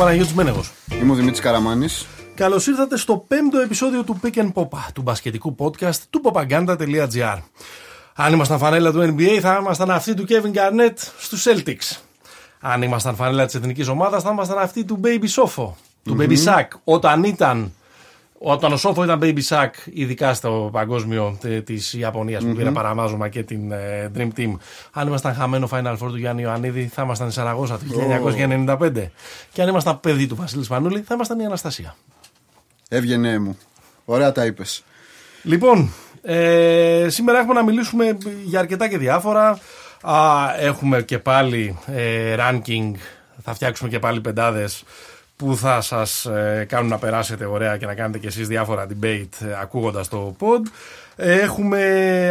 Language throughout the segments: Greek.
Παναγιώτης Μένεγος. Είμαι ο Δημήτρης Καραμάνης. Καλώς ήρθατε στο πέμπτο επεισόδιο του Pick and Pop, του μπασκετικού podcast του popaganda.gr. Αν ήμασταν φανέλα του NBA, θα ήμασταν αυτοί του Kevin Garnett στους Celtics. Αν ήμασταν φανέλα της εθνικής ομάδας, θα ήμασταν αυτοί του Baby Sofo, του Baby Sack, όταν ήταν. Όταν ο Σόφο ήταν baby sack, ειδικά στο παγκόσμιο της Ιαπωνίας που πήρε παραμάζωμα και την ε, Dream Team. Αν ήμασταν χαμένο Final Four του Γιάννη Ιωαννίδη, θα ήμασταν η Σαραγώσα του 1995. Και αν ήμασταν παιδί του Βασίλης Πανούλη, θα ήμασταν η Αναστασία. Έβγαινε μου. Ωραία τα είπες. Λοιπόν, ε, σήμερα έχουμε να μιλήσουμε για αρκετά και διάφορα. Α, έχουμε και πάλι ε, ranking, θα φτιάξουμε και πάλι πεντάδες που θα σας ε, κάνουν να περάσετε ωραία και να κάνετε και εσείς διάφορα debate ε, ακούγοντας το pod. Έχουμε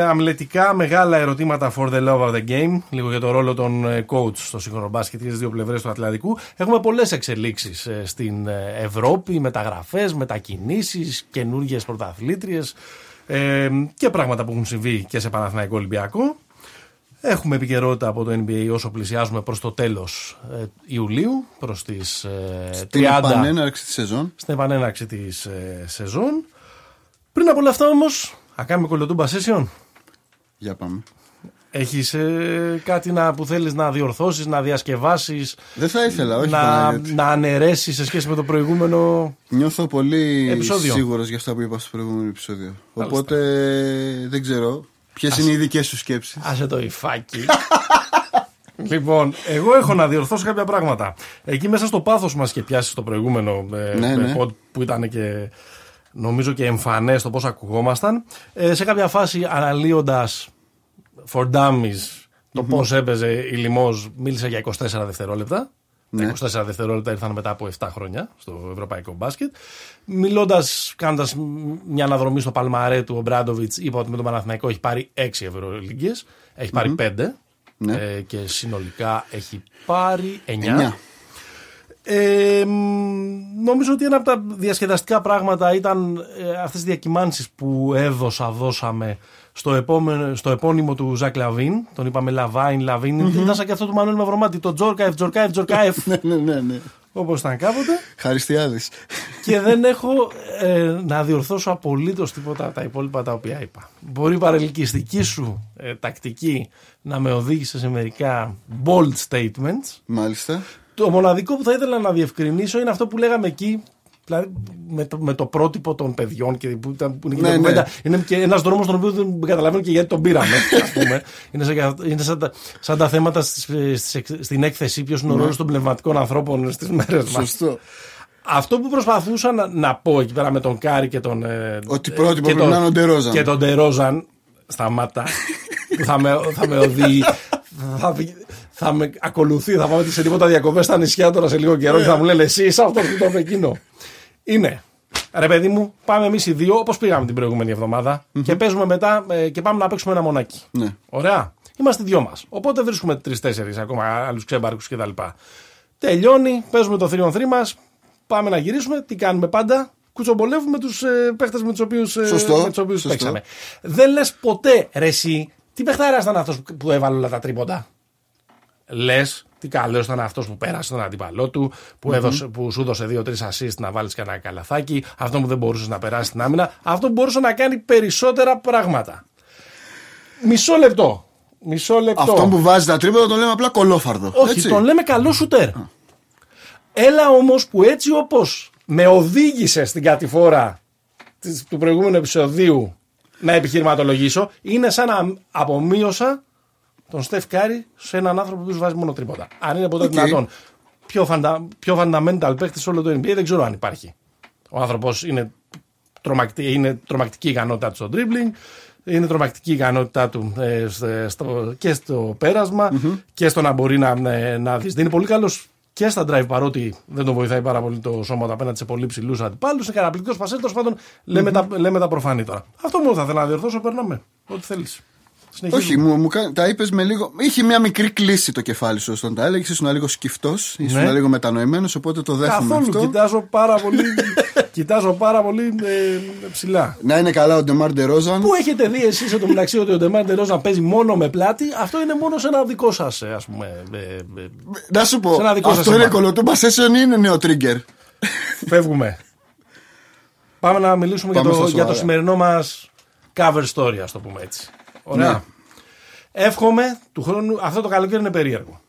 αμλετικά μεγάλα ερωτήματα for the love of the game, λίγο για το ρόλο των ε, coach στο σύγχρονο μπάσκετ και στις δύο πλευρές του Ατλαντικού. Έχουμε πολλές εξελίξεις στην Ευρώπη, μεταγραφές, μετακινήσεις, καινούργιες πρωταθλήτριες και πράγματα που έχουν συμβεί και σε Παναθηναϊκό Ολυμπιακό. Έχουμε επικαιρότητα από το NBA όσο πλησιάζουμε προς το τέλος ε, Ιουλίου, προς τις ε, Στην 30. επανέναρξη της σεζόν. Στην επανέναρξη της ε, σεζόν. Πριν από όλα αυτά όμως, θα κάνουμε κολοτούμπα session. Για πάμε. Έχεις ε, κάτι να, που θέλεις να διορθώσεις, να διασκευάσεις Δεν θα ήθελα, όχι να, να αναιρέσεις σε σχέση με το προηγούμενο Νιώθω πολύ επεισόδιο. σίγουρος για αυτά που είπα στο προηγούμενο επεισόδιο. Οπότε δεν ξέρω. Ποιες είναι οι δικές σου σκέψεις; Άσε το υφάκι. Λοιπόν, εγώ έχω να διορθώσω κάποια πράγματα. Εκεί μέσα στο πάθος μας και πιάσεις το προηγούμενο ε, ναι, ναι. που ήταν και νομίζω και εμφανές το πώς ακουγόμασταν. Ε, σε κάποια φάση αναλύοντας for dummies το mm-hmm. πώς έπαιζε η Λιμός, μίλησε για 24 δευτερόλεπτα. Ναι. Τα 24 δευτερόλεπτα ήρθαν μετά από 7 χρόνια στο ευρωπαϊκό μπάσκετ. Μιλώντας, κάνοντας μια αναδρομή στο Παλμαρέ του, ο Μπράντοβιτς είπα ότι με τον Παναθηναϊκό έχει πάρει 6 Ευρωλίγκε. Έχει πάρει 5. Ναι. Ε, και συνολικά έχει πάρει 9. 9. Ε, νομίζω ότι ένα από τα διασκεδαστικά πράγματα ήταν ε, αυτές οι διακυμάνσεις που έδωσα, δώσαμε στο, επόμενο, στο επώνυμο του Ζακ Λαβίν. Τον είπαμε Λαβάιν, Λαβίν. Mm-hmm. Ήταν σαν και αυτό του Μανώλη Μαυρομάτι. Το Τζόρκαεφ, Τζορκάεφ, Τζορκάεφ. ναι, ναι, ναι. ναι. Όπως ήταν κάποτε. Χαριστιάδης. και δεν έχω ε, να διορθώσω απολύτως τίποτα από τα υπόλοιπα τα οποία είπα. Μπορεί η παρελκυστική σου ε, τακτική να με οδήγησε σε μερικά bold statements. Μάλιστα. Το μοναδικό που θα ήθελα να διευκρινίσω είναι αυτό που λέγαμε εκεί Δηλαδή με το, με το πρότυπο των παιδιών και που, ήταν, που είναι, ναι, ναι. είναι και ένας δρόμος τον οποίο δεν καταλαβαίνω και γιατί τον πήραμε. Ας πούμε. είναι σαν, είναι σαν, τα, σαν τα θέματα στις, στις, στην έκθεση ποιος είναι ο ναι. ρόλος των πνευματικών ανθρώπων στις μέρες μας. Σωστό. Αυτό που προσπαθούσα να, να, πω εκεί πέρα με τον Κάρι και τον. Ε, Ότι πρότυπο πρέπει να είναι ο Ντερόζαν. Και τον Ντερόζαν. Σταμάτα. που θα με, θα με οδηγεί. θα, θα με ακολουθεί, θα πάμε σε τίποτα διακοπές στα νησιά τώρα σε λίγο καιρό και θα μου λένε εσύ είσαι αυτός που το εκείνο είναι Ρε παιδί μου, πάμε εμείς οι δύο όπως πήγαμε την προηγούμενη και παίζουμε μετά ε, και πάμε να παίξουμε ένα μονάκι. Ναι. Ωραία. Είμαστε δυο μας. Οπότε βρίσκουμε τρει-τέσσερι ακόμα άλλους ξέμπαρκους κτλ. Τελειώνει, παίζουμε το 3 on 3 μας, πάμε να γυρίσουμε. Τι κάνουμε πάντα, κουτσομπολεύουμε τους ε, παίχτες με τους οποίους ε, παίξαμε. Δεν λες ποτέ, ρε, εσύ, τι παιχτάρα ήταν αυτός που έβαλε όλα τα τρίποντα; Λες, τι καλό ήταν αυτός που πέρασε τον αντίπαλό του, που, έδωσε, που σου έδωσε δύο-τρεις assist να βάλεις και ένα καλαθάκι, αυτό που δεν μπορούσες να περάσεις την άμυνα, αυτό που μπορούσε να κάνει περισσότερα πράγματα. Μισό λεπτό. Μισό λεπτό. Αυτό που βάζει τα τρίποδα τον λέμε απλά κολόφαρδο. Όχι, έτσι; τον λέμε καλό σουτέρ. Έλα όμως που έτσι όπως με οδήγησε στην κατηφόρα του προηγούμενου επεισοδίου να επιχειρηματολογήσω, είναι σαν να απομείωσα τον Στεφ Κάρι σε έναν άνθρωπο που τους βάζει μόνο τρίποντα. Αν είναι ποτέ okay. δυνατόν. Πιο, φαντα, πιο fundamental παίχτη σε όλο το NBA δεν ξέρω αν υπάρχει. Ο άνθρωπος είναι, τρομακτική, είναι τρομακτική ικανότητά του στο dribbling, είναι τρομακτική ικανότητά του ε, στο, και στο πέρασμα mm-hmm. και στο να μπορεί να, ε, να δεις. Είναι πολύ καλός και στα drive παρότι δεν τον βοηθάει πάρα πολύ το σώμα του απέναντι σε πολύ ψηλούς αντιπάλους. Είναι καταπληκτικό πασέρ. Τέλος πάντων, λέμε, mm-hmm. τα, λέμε τα προφανή τώρα. Αυτό μόνο θα ήθελα να διορθώσω. Περνάμε. Ό,τι θέλεις. Όχι, μου, μου, τα είπες με λίγο. Είχε μια μικρή κλίση το κεφάλι σου όταν τα έλεγε. Ήσουν λίγο σκυφτός, ήσουν ναι. λίγο μετανοημένος, οπότε το δέχομαι Καθόλου, αυτό. κοιτάζω πάρα πολύ Κοιτάζω πάρα πολύ ε, ψηλά. Να είναι καλά ο Ντεμάρ Ντερόζαν. Πού έχετε δει εσείς εδώ μεταξύ ότι ο Ντεμάρ Ντερόζαν παίζει μόνο με πλάτη, αυτό είναι μόνο σε ένα δικό σας, ας πούμε. ε, ε, Να σου πω, Σε ένα δικό σας αυτό είναι σινεμά. κωλοτούμπα session ή είναι νέο trigger. Φεύγουμε. Πάμε να μιλήσουμε Πάμε για, το, στα για το σοβαρά. σημερινό μας cover story, ας το πούμε έτσι. Ωραία. Ναι. Εύχομαι του χρόνου. Αυτό το καλοκαίρι είναι περίεργο.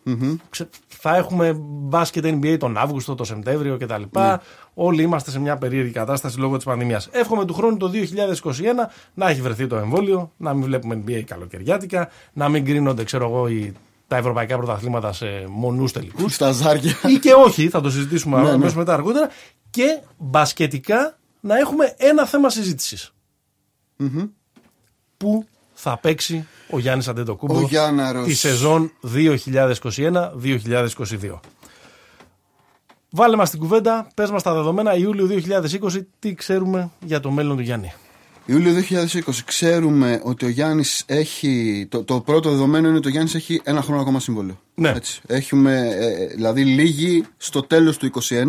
Ξε- Θα έχουμε μπάσκετ NBA τον Αύγουστο, τον Σεπτέμβριο κτλ. Ναι. Όλοι είμαστε σε μια περίεργη κατάσταση λόγω της πανδημίας. Εύχομαι του χρόνου το 2021 να έχει βρεθεί το εμβόλιο, να μην βλέπουμε NBA καλοκαιριάτικα, να μην κρίνονται, ξέρω εγώ, οι, τα ευρωπαϊκά πρωταθλήματα σε μονούς τελικούς Στα ζάρια. ή και όχι, θα το συζητήσουμε Ναι, αμέσως ναι. μετά αργότερα. Και μπασκετικά να έχουμε ένα θέμα συζήτησης. Πού θα παίξει ο Γιάννης Αντετοκούμπο Ο Γιάνναρος. τη σεζόν 2021-2022. Βάλε μας την κουβέντα, πες μας τα δεδομένα Ιούλιο 2020, τι ξέρουμε για το μέλλον του Γιάννη; Ιούλιο 2020 ξέρουμε ότι ο Γιάννης έχει. Το, το πρώτο δεδομένο είναι ότι ο Γιάννης έχει ένα χρόνο ακόμα συμβόλαιο. Ναι. Έτσι. Έχουμε, ε, δηλαδή λίγη στο τέλος του 2021.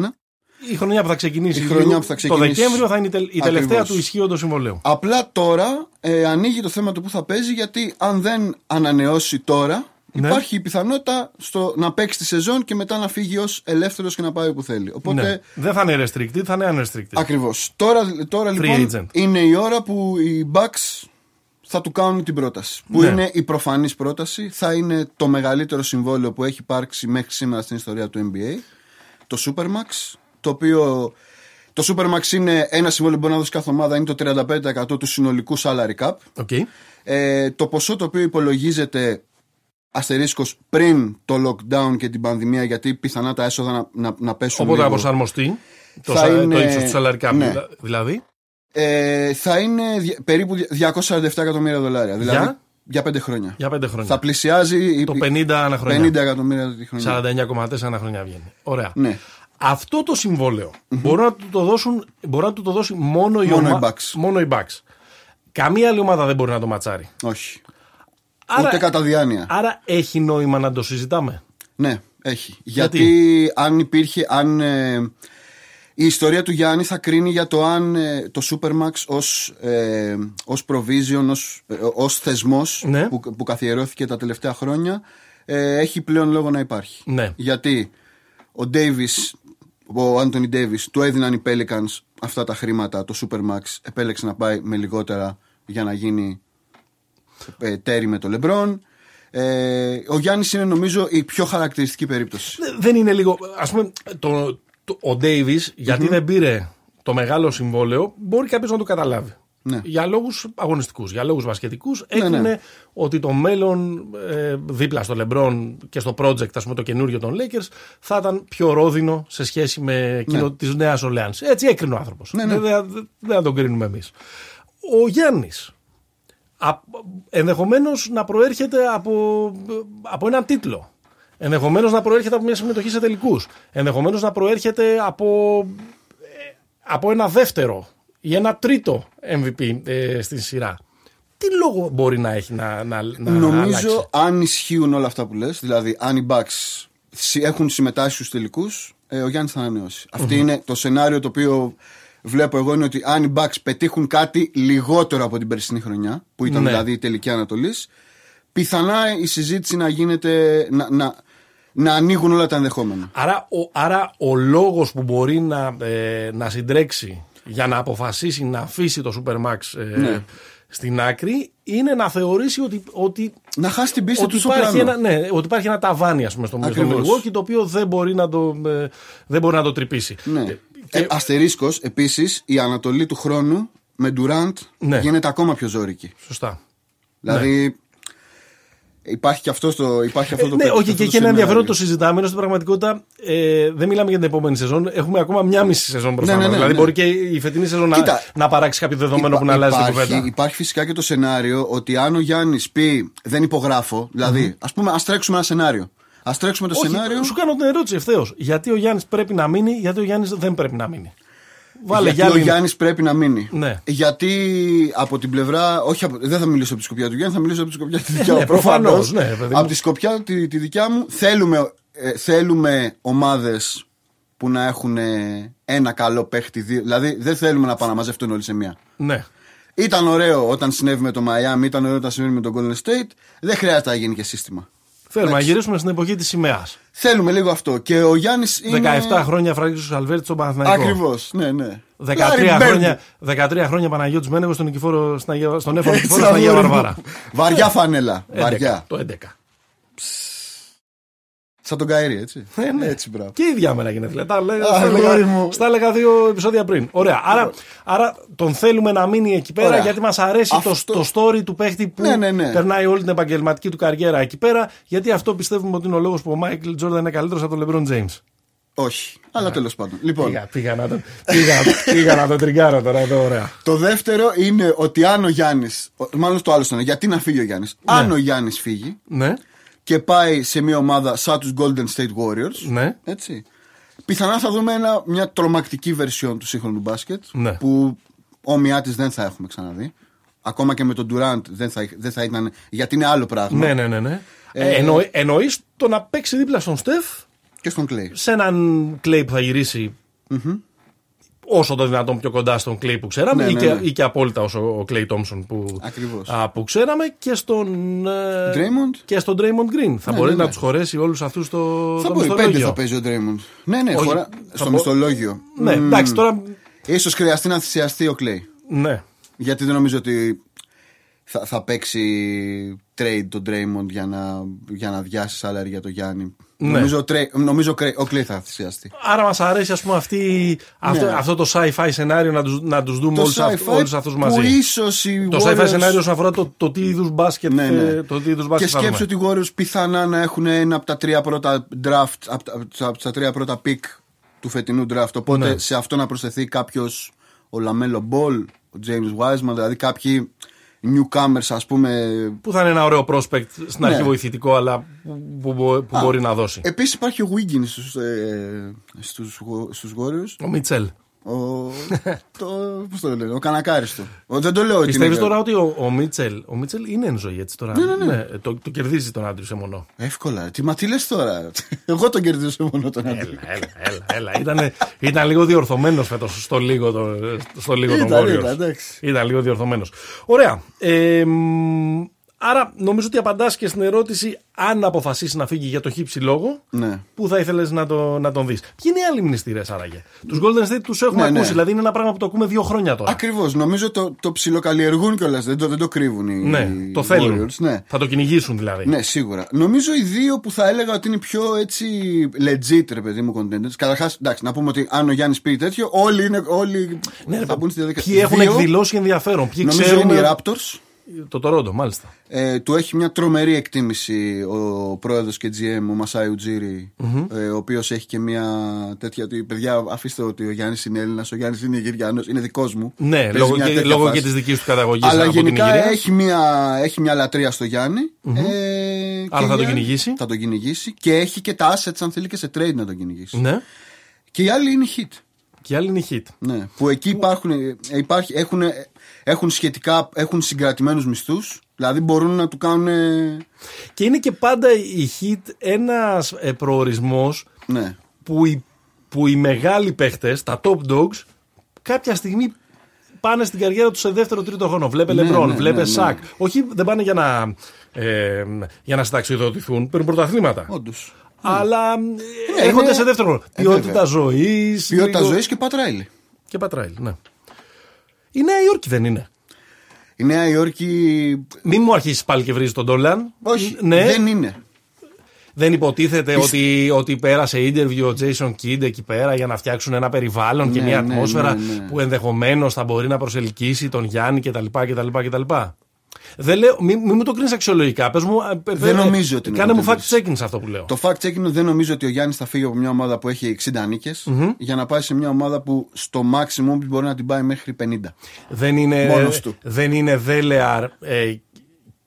Η χρονιά που θα ξεκινήσει, Η χρονιά που θα το ξεκινήσει. Δεκέμβριο θα είναι η, τελ- η τελευταία Ακριβώς. του ισχύοντος συμβολέου. Απλά τώρα ε, ανοίγει το θέμα του που θα παίζει γιατί αν δεν ανανεώσει τώρα, Ναι. υπάρχει η πιθανότητα στο να παίξει τη σεζόν και μετά να φύγει ως ελεύθερος και να πάει όπου θέλει. Οπότε. Ναι. Δεν θα είναι restricted, θα είναι unrestricted. Ακριβώς. Τώρα, τώρα Free λοιπόν agent. είναι η ώρα που οι Bucks θα του κάνουν την πρόταση. Που Ναι. είναι η προφανής πρόταση. Θα είναι το μεγαλύτερο συμβόλαιο που έχει υπάρξει μέχρι σήμερα στην ιστορία του NBA. Το Supermax. Το οποίο. Το Supermax είναι ένα συμβόλαιο που μπορεί να δώσει κάθε ομάδα. Είναι το 35% του συνολικού salary cap. Okay. Ε, το ποσό το οποίο υπολογίζεται αστερίσκος πριν το lockdown και την πανδημία γιατί πιθανά τα έσοδα να, να, να πέσουν Οπότε να λίγο. προσαρμοστεί το, Θα σα- είναι- το ύψος του σαλαρικά. ναι. Δηλαδή; Ε, θα είναι δια- περίπου 247 εκατομμύρια δολάρια. Δηλαδή Για; για πέντε χρόνια. Για πέντε χρόνια. Θα πλησιάζει η- Το 50 ανά 50 χρονιά. εκατομμύρια τη χρονιά. 49,4 ανά χρονιά βγαίνει. Ωραία. Ναι. Αυτό το συμβόλαιο μπορεί να του το, δώσουν, μπορεί να του το δώσει μόνο, η Μόνο ομα- οι Bucks. Μόνο οι Bucks. Καμία άλλη ομάδα δεν μπορεί να το ματσάρει. Όχι. Άρα, Ούτε κατά διάνοια. άρα έχει νόημα να το συζητάμε; Ναι, έχει. Γιατί; Γιατί αν υπήρχε, αν ε, η ιστορία του Γιάννη θα κρίνει για το αν ε, το Supermax ως, ε, ως provision, ως, ε, ως θεσμός Ναι. που, που καθιερώθηκε τα τελευταία χρόνια ε, έχει πλέον λόγο να υπάρχει. Ναι. Γιατί ο Davis, ο Anthony Davis, του έδιναν οι Pelicans αυτά τα χρήματα, το Supermax, επέλεξε να πάει με λιγότερα για να γίνει ε, τέρι με το LeBron. Ε, ο Γιάννης είναι νομίζω η πιο χαρακτηριστική περίπτωση. Ε, Δεν είναι λίγο. Α πούμε, το, το, ο ντειβι γιατί δεν πήρε το μεγάλο συμβόλαιο, μπορεί κάποιος να το καταλάβει. Ναι. Για λόγους αγωνιστικούς, για λόγους βασικετικού, Ναι, έκρινε ναι. ότι το μέλλον ε, δίπλα στο LeBron και στο project, ας πούμε, το καινούριο των Lakers, θα ήταν πιο ρόδινο σε σχέση με εκείνο Ναι. της Νέας Orleans. Έτσι έκρινε ο άνθρωπος. Ναι, ναι. Δεν, δεν, δεν θα τον κρίνουμε εμείς. Ο Γιάννης ενδεχομένως να προέρχεται από, από έναν τίτλο. Ενδεχομένως να προέρχεται από μια συμμετοχή σε τελικούς. Ενδεχομένως να προέρχεται από, ε, από ένα δεύτερο ή ένα τρίτο MVP ε, στην σειρά. Τι λόγο μπορεί να έχει να, να, να Νομίζω αλλάξει; αν ισχύουν όλα αυτά που λες, δηλαδή αν οι Bucks συ- έχουν συμμετάσχει στους τελικούς, ε, ο Γιάννης θα ανανεωσει Αυτό είναι το σενάριο το οποίο βλέπω εγώ είναι ότι αν οι Bucks πετύχουν κάτι λιγότερο από την περσινή χρονιά, που ήταν Ναι. δηλαδή η τελική Ανατολής, πιθανά η συζήτηση να γίνεται, να, να, να ανοίγουν όλα τα ενδεχόμενα. Άρα, ο, άρα ο λόγος που μπορεί να, ε, να συντρέξει για να αποφασίσει να αφήσει το Supermax ε, Ναι. στην άκρη είναι να θεωρήσει ότι, ότι, Να χάσει την πίστη ότι, του στο υπάρχει πλάνο. ένα, ναι, ότι υπάρχει ένα ταβάνι ας πούμε, στο, στο Ακριβώς. Milwaukee το οποίο δεν μπορεί να το, ε, δεν μπορεί να το τρυπήσει. Ναι. Και- Ε, αστερίσκος, επίσης, η Ανατολή του χρόνου με Durant Ναι. γίνεται ακόμα πιο ζώρικη. Σωστά. Δηλαδή. Υπάρχει και αυτό, στο, υπάρχει αυτό το ναι, πε- όχι, αυτό και το έχει ένα ενδιαφέρον το σενάριο. συζητάμε, ενώ στην πραγματικότητα ε, δεν μιλάμε για την επόμενη σεζόν. Έχουμε ακόμα μια μισή σεζόν μπροστά Ναι, ναι, μας. ναι, δηλαδή, ναι. μπορεί και η φετινή σεζόν να, Κοίτα, να παράξει κάποιο δεδομένο που να αλλάζει την υπάρχει, κουβέντα. υπάρχει φυσικά και το σενάριο ότι αν ο Γιάννης πει δεν υπογράφω, δηλαδή, ας πούμε, ας τρέξουμε ένα σενάριο. Α τρέξουμε το Όχι, σενάριο. Σου κάνω την ερώτηση ευθέως. Γιατί ο Γιάννης πρέπει να μείνει, γιατί ο Γιάννης δεν πρέπει να μείνει. Βάλε γιατί για ο άλλη- Γιάννης πρέπει να μείνει. Ναι. Γιατί από την πλευρά. Όχι, από- δεν θα μιλήσω από τη σκοπιά του Γιάννη, θα μιλήσω από τη σκοπιά τη δικιά ναι, μου. προφανώς, προφανώς. ναι, παιδί μου. από τη σκοπιά τη, τη δικιά μου θέλουμε, ε, θέλουμε ομάδες που να έχουν ε, ένα καλό παίχτη, δύο. Δηλαδή δεν θέλουμε να πάνε να μαζευτούν όλοι σε μία. Ναι. Ήταν ωραίο όταν συνέβη με το Miami, ήταν ωραίο όταν συνέβη με τον Golden State. Δεν χρειάζεται να γίνει και σύστημα. Θέλουμε να γυρίσουμε στην εποχή της σημαίας. Θέλουμε λίγο αυτό. Και ο Γιάννης. 17 είναι... χρόνια Φραγκίσου Αλβέρτη στον Παναθηναϊκό. Ακριβώς. Ναι, ναι. 13 Larry Bird. χρόνια, 13 χρόνια Παναγιώτης Μένεγος στον, Νικηφόρο, στην Αγία- στον Έφορο Έτσι, Νικηφόρο στην Αγία αγόρι μου. Βαρβάρα. Βαριά φανέλα. 11, Βαριά. Το 11. Σαν τον Καήρη, έτσι. Ε, ναι. Έτσι, μπράβο. Και η ίδια μέρα γενέθλια. Τα λέγα, Α, στα, αγόρι έλεγα, μου. στα έλεγα δύο επεισόδια πριν. Ωραία. Άρα, άρα τον θέλουμε να μείνει εκεί πέρα Ωραία. γιατί μας αρέσει Αυτό- το, το story του παίχτη που Ναι, ναι, ναι. περνάει όλη την επαγγελματική του καριέρα εκεί πέρα. Γιατί αυτό πιστεύουμε ότι είναι ο λόγος που ο Μάικλ Τζόρνταν είναι καλύτερος από τον Λεμπρόν Τζέιμς. Όχι. Αλλά τέλος πάντων. Λοιπόν, Πήγα, πήγα, να το, πήγα, πήγα να το τριγκάρω τώρα εδώ, ωραία. το δεύτερο είναι ότι αν ο Γιάννη. Μάλλον το άλλο είναι. Γιατί να φύγει ο Γιάννης. Αν ο Γιάννης φύγει Ναι, και πάει σε μια ομάδα σαν τους Golden State Warriors. ναι. Έτσι. Πιθανά θα δούμε ένα, μια τρομακτική βερσιόν του σύγχρονου μπάσκετ. Ναι. Που όμοιά της δεν θα έχουμε ξαναδεί. Ακόμα και με τον Durant δεν θα, δεν θα ήταν. Γιατί είναι άλλο πράγμα. Ναι, ναι, ναι. ναι. Ε, εννοεί, εννοείς το να παίξει δίπλα στον Στεφ Και στον Clay. σε έναν κλέι που θα γυρισει όσο το δυνατόν πιο κοντά στον κλέι που ξέραμε Ναι, ή, ναι, και, ναι. ή και απόλυτα όσο ο Κλέι Τόμψον που, Ακριβώς. α, που ξέραμε και στον ε, Draymond. και στον Draymond Green. Θα Ναι, μπορεί ναι, να ναι. τους χωρέσει όλους αυτούς το, Θα το μπορεί, πέντε μισθολόγιο. θα παίζει ο Draymond. Ναι, ναι, Όχι, χώρα, θα στο μπο- μισθολόγιο. Ναι, εντάξει τώρα. Σω χρειαστεί να θυσιαστεί ο Clay. Ναι. Γιατί δεν νομίζω ότι θα, θα παίξει trade τον Draymond για να, για να διάσει σαλάρι για τον Γιάννη. Ναι. Νομίζω, ο Trey- νομίζω ο Clay- ο Clay θα θυσιαστεί. Άρα μας αρέσει ας πούμε αυτή, αυτό, Ναι. αυτό το sci-fi σενάριο να τους, να τους δούμε όλους, αυτ, sci-fi όλους αυτούς μαζί. Που ίσως οι Το sci-fi Warriors- σενάριο όσον αφορά το, το τι είδους μπάσκετ, Ναι, ναι. ε, το τι είδους Και μπάσκετ θα δούμε. σκέψου ότι οι Warriors πιθανά να έχουν ένα από τα τρία πρώτα draft, από τα, από τα τρία πρώτα pick του φετινού draft. Οπότε Ναι. σε αυτό να προσθεθεί κάποιος ο Λαμέλο Μπολ, ο James Wiseman, δηλαδή κάποιοι newcomers ας πούμε. Που θα είναι ένα ωραίο prospect στην Ναι. αρχή βοηθητικό, αλλά που, που, μπο- που μπορεί να δώσει. Επίσης υπάρχει ο Wiggins στους, ε, στους, στους Warriors. Ο Μίτσελ. Ο, το, πώς το λένε, ο Κανακάριστο. Ο, δεν το λέω ότι Πιστεύεις είναι- τώρα ότι ο, ο, Μίτσελ, ο Μίτσελ είναι εν ζωή έτσι τώρα; Ναι, ναι, το, το κερδίζει τον άντρη σε μονό. Εύκολα. Τι, μα τι λες τώρα; Εγώ τον κερδίζω μόνο τον άντρα. Έλα, έλα, έλα. έλα. Ήταν, ήταν λίγο διορθωμένος φέτος στο λίγο, το, στο λίγο των Ήταν, Warriors. ήταν, εντάξει. Ήταν λίγο διορθωμένος. Ωραία. Ε, μ, άρα νομίζω ότι απαντάς και στην ερώτηση αν αποφασίσεις να φύγει για το χύψη λόγο. Ναι. Πού θα ήθελες να, το, να τον δεις. Ποιοι είναι οι άλλοι μνηστήρες άραγε; Τους Golden State τους έχουμε Ναι, ναι. ακούσει. Δηλαδή είναι ένα πράγμα που το ακούμε δύο χρόνια τώρα. Ακριβώς. Νομίζω το, το ψιλοκαλλιεργούν κιόλας. Δεν το, δεν το κρύβουν οι, Ναι, οι το θέλουν. Warriors. Ναι. Θα το κυνηγήσουν δηλαδή. ναι, σίγουρα. Νομίζω οι δύο που θα έλεγα ότι είναι πιο έτσι legit, ρε παιδί μου, contenders. Καταρχάς, εντάξει, να πούμε ότι αν ο Γιάννης πει τέτοιο, όλοι, είναι, όλοι Ναι, ρε, θα μπουν στη διαδικασία. Ποιοι έχουν Δύο, εκδηλώσει ενδιαφέρον. Ποιοι Νομίζω ξέρουν. είναι οι Raptors. Το Toronto, μάλιστα. Ε, του έχει μια τρομερή εκτίμηση ο πρόεδρος και GM, ο Μασάι Ουτζήρη, ε, ο οποίος έχει και μια τέτοια ότι παιδιά αφήστε ότι ο Γιάννης είναι Έλληνας, ο Γιάννης είναι Νιγηριανός, είναι δικός μου. Ναι, Παίζει λόγω, μια και, τέτοια λόγω φάση. και της δικής του καταγωγής Αλλά από την γενικά Ιγυρία. έχει μια, έχει μια λατρεία στο Γιάννη. Ε, Άρα και θα τον οι άλλοι- κυνηγήσει. Θα τον κυνηγήσει και έχει και τα assets αν θέλει και σε trade να τον κυνηγήσει. Ναι. Και οι άλλοι είναι hit. Και η άλλη είναι η hit. Ναι, που εκεί υπάρχουν, ε, υπάρχει, έχουν, ε, έχουν σχετικά, έχουν συγκρατημένους μισθούς, δηλαδή μπορούν να του κάνουν, ε, Και είναι και πάντα η hit ένας ε, προορισμός ναι, που, οι, που οι μεγάλοι παίχτες, τα top dogs, κάποια στιγμή πάνε στην καριέρα τους σε δεύτερο-τρίτο χρόνο. Βλέπε Ναι, Λεμπρόν, ναι, βλέπε ναι, ναι. Σακ. Όχι, δεν πάνε για να, ε, για να συνταξιδοτηθούν, παίρνουν πρωταθλήματα. όντως. Αλλά ε, Ναι, έρχονται είναι- σε δεύτερο χρόνο. Ε, Ποιότητα βέβαια. ζωής. Ποιότητα ζωής και πατράιλι. Και πατράιλ, ναι. Η Νέα Υόρκη δεν είναι. Η Νέα Υόρκη. Μην μου αρχίσεις πάλι και βρίζεις τον Ντόλαν. Όχι, ναι, δεν είναι. Δεν υποτίθεται ότι, ότι πέρασε interview ο Jason Kidd εκεί πέρα για να φτιάξουν ένα περιβάλλον και Ναι, μια ναι, ατμόσφαιρα ναι, ναι. που ενδεχομένως θα μπορεί να προσελκύσει τον Γιάννη κτλ. κτλ, κτλ. Δεν λέω, μην, μην μου το κρίνεις αξιολογικά. Πες μου, ε, Δεν ε, νομίζω ότι είναι Κάνε μου contenders. fact checking σε αυτό που λέω. Το fact checking είναι δεν νομίζω ότι ο Γιάννης θα φύγει από μια ομάδα που έχει 60 νικες για να πάει σε μια ομάδα που στο maximum μπορεί να την πάει μέχρι 50. Δεν είναι, Μόνος του. δεν είναι δέλεαρ ε,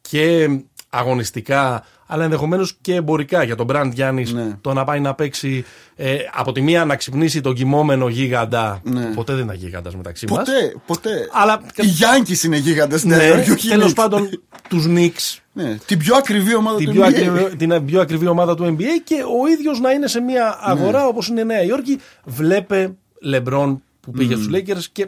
και αγωνιστικά, αλλά ενδεχομένως και εμπορικά για τον Μπραντ Γιάννης Ναι. το να πάει να παίξει ε, από τη μία να ξυπνήσει τον κοιμόμενο γίγαντα. Ναι. Ποτέ δεν ήταν γίγαντας μεταξύ μας. Ποτέ, ποτέ. Αλλά Οι Γιάνκης είναι γίγαντες στην Νέα ναι, Υόρκη, όχι οι τέλος Knicks. πάντων τους Knicks. Ναι, την πιο ακριβή ομάδα Την του πιο, NBA. ακριβή, την πιο ακριβή ομάδα του NBA και ο ίδιος να είναι σε μια αγορά Ναι. όπως είναι η Νέα Υόρκη. Βλέπε Λεμπρόν που πήγε στους Lakers και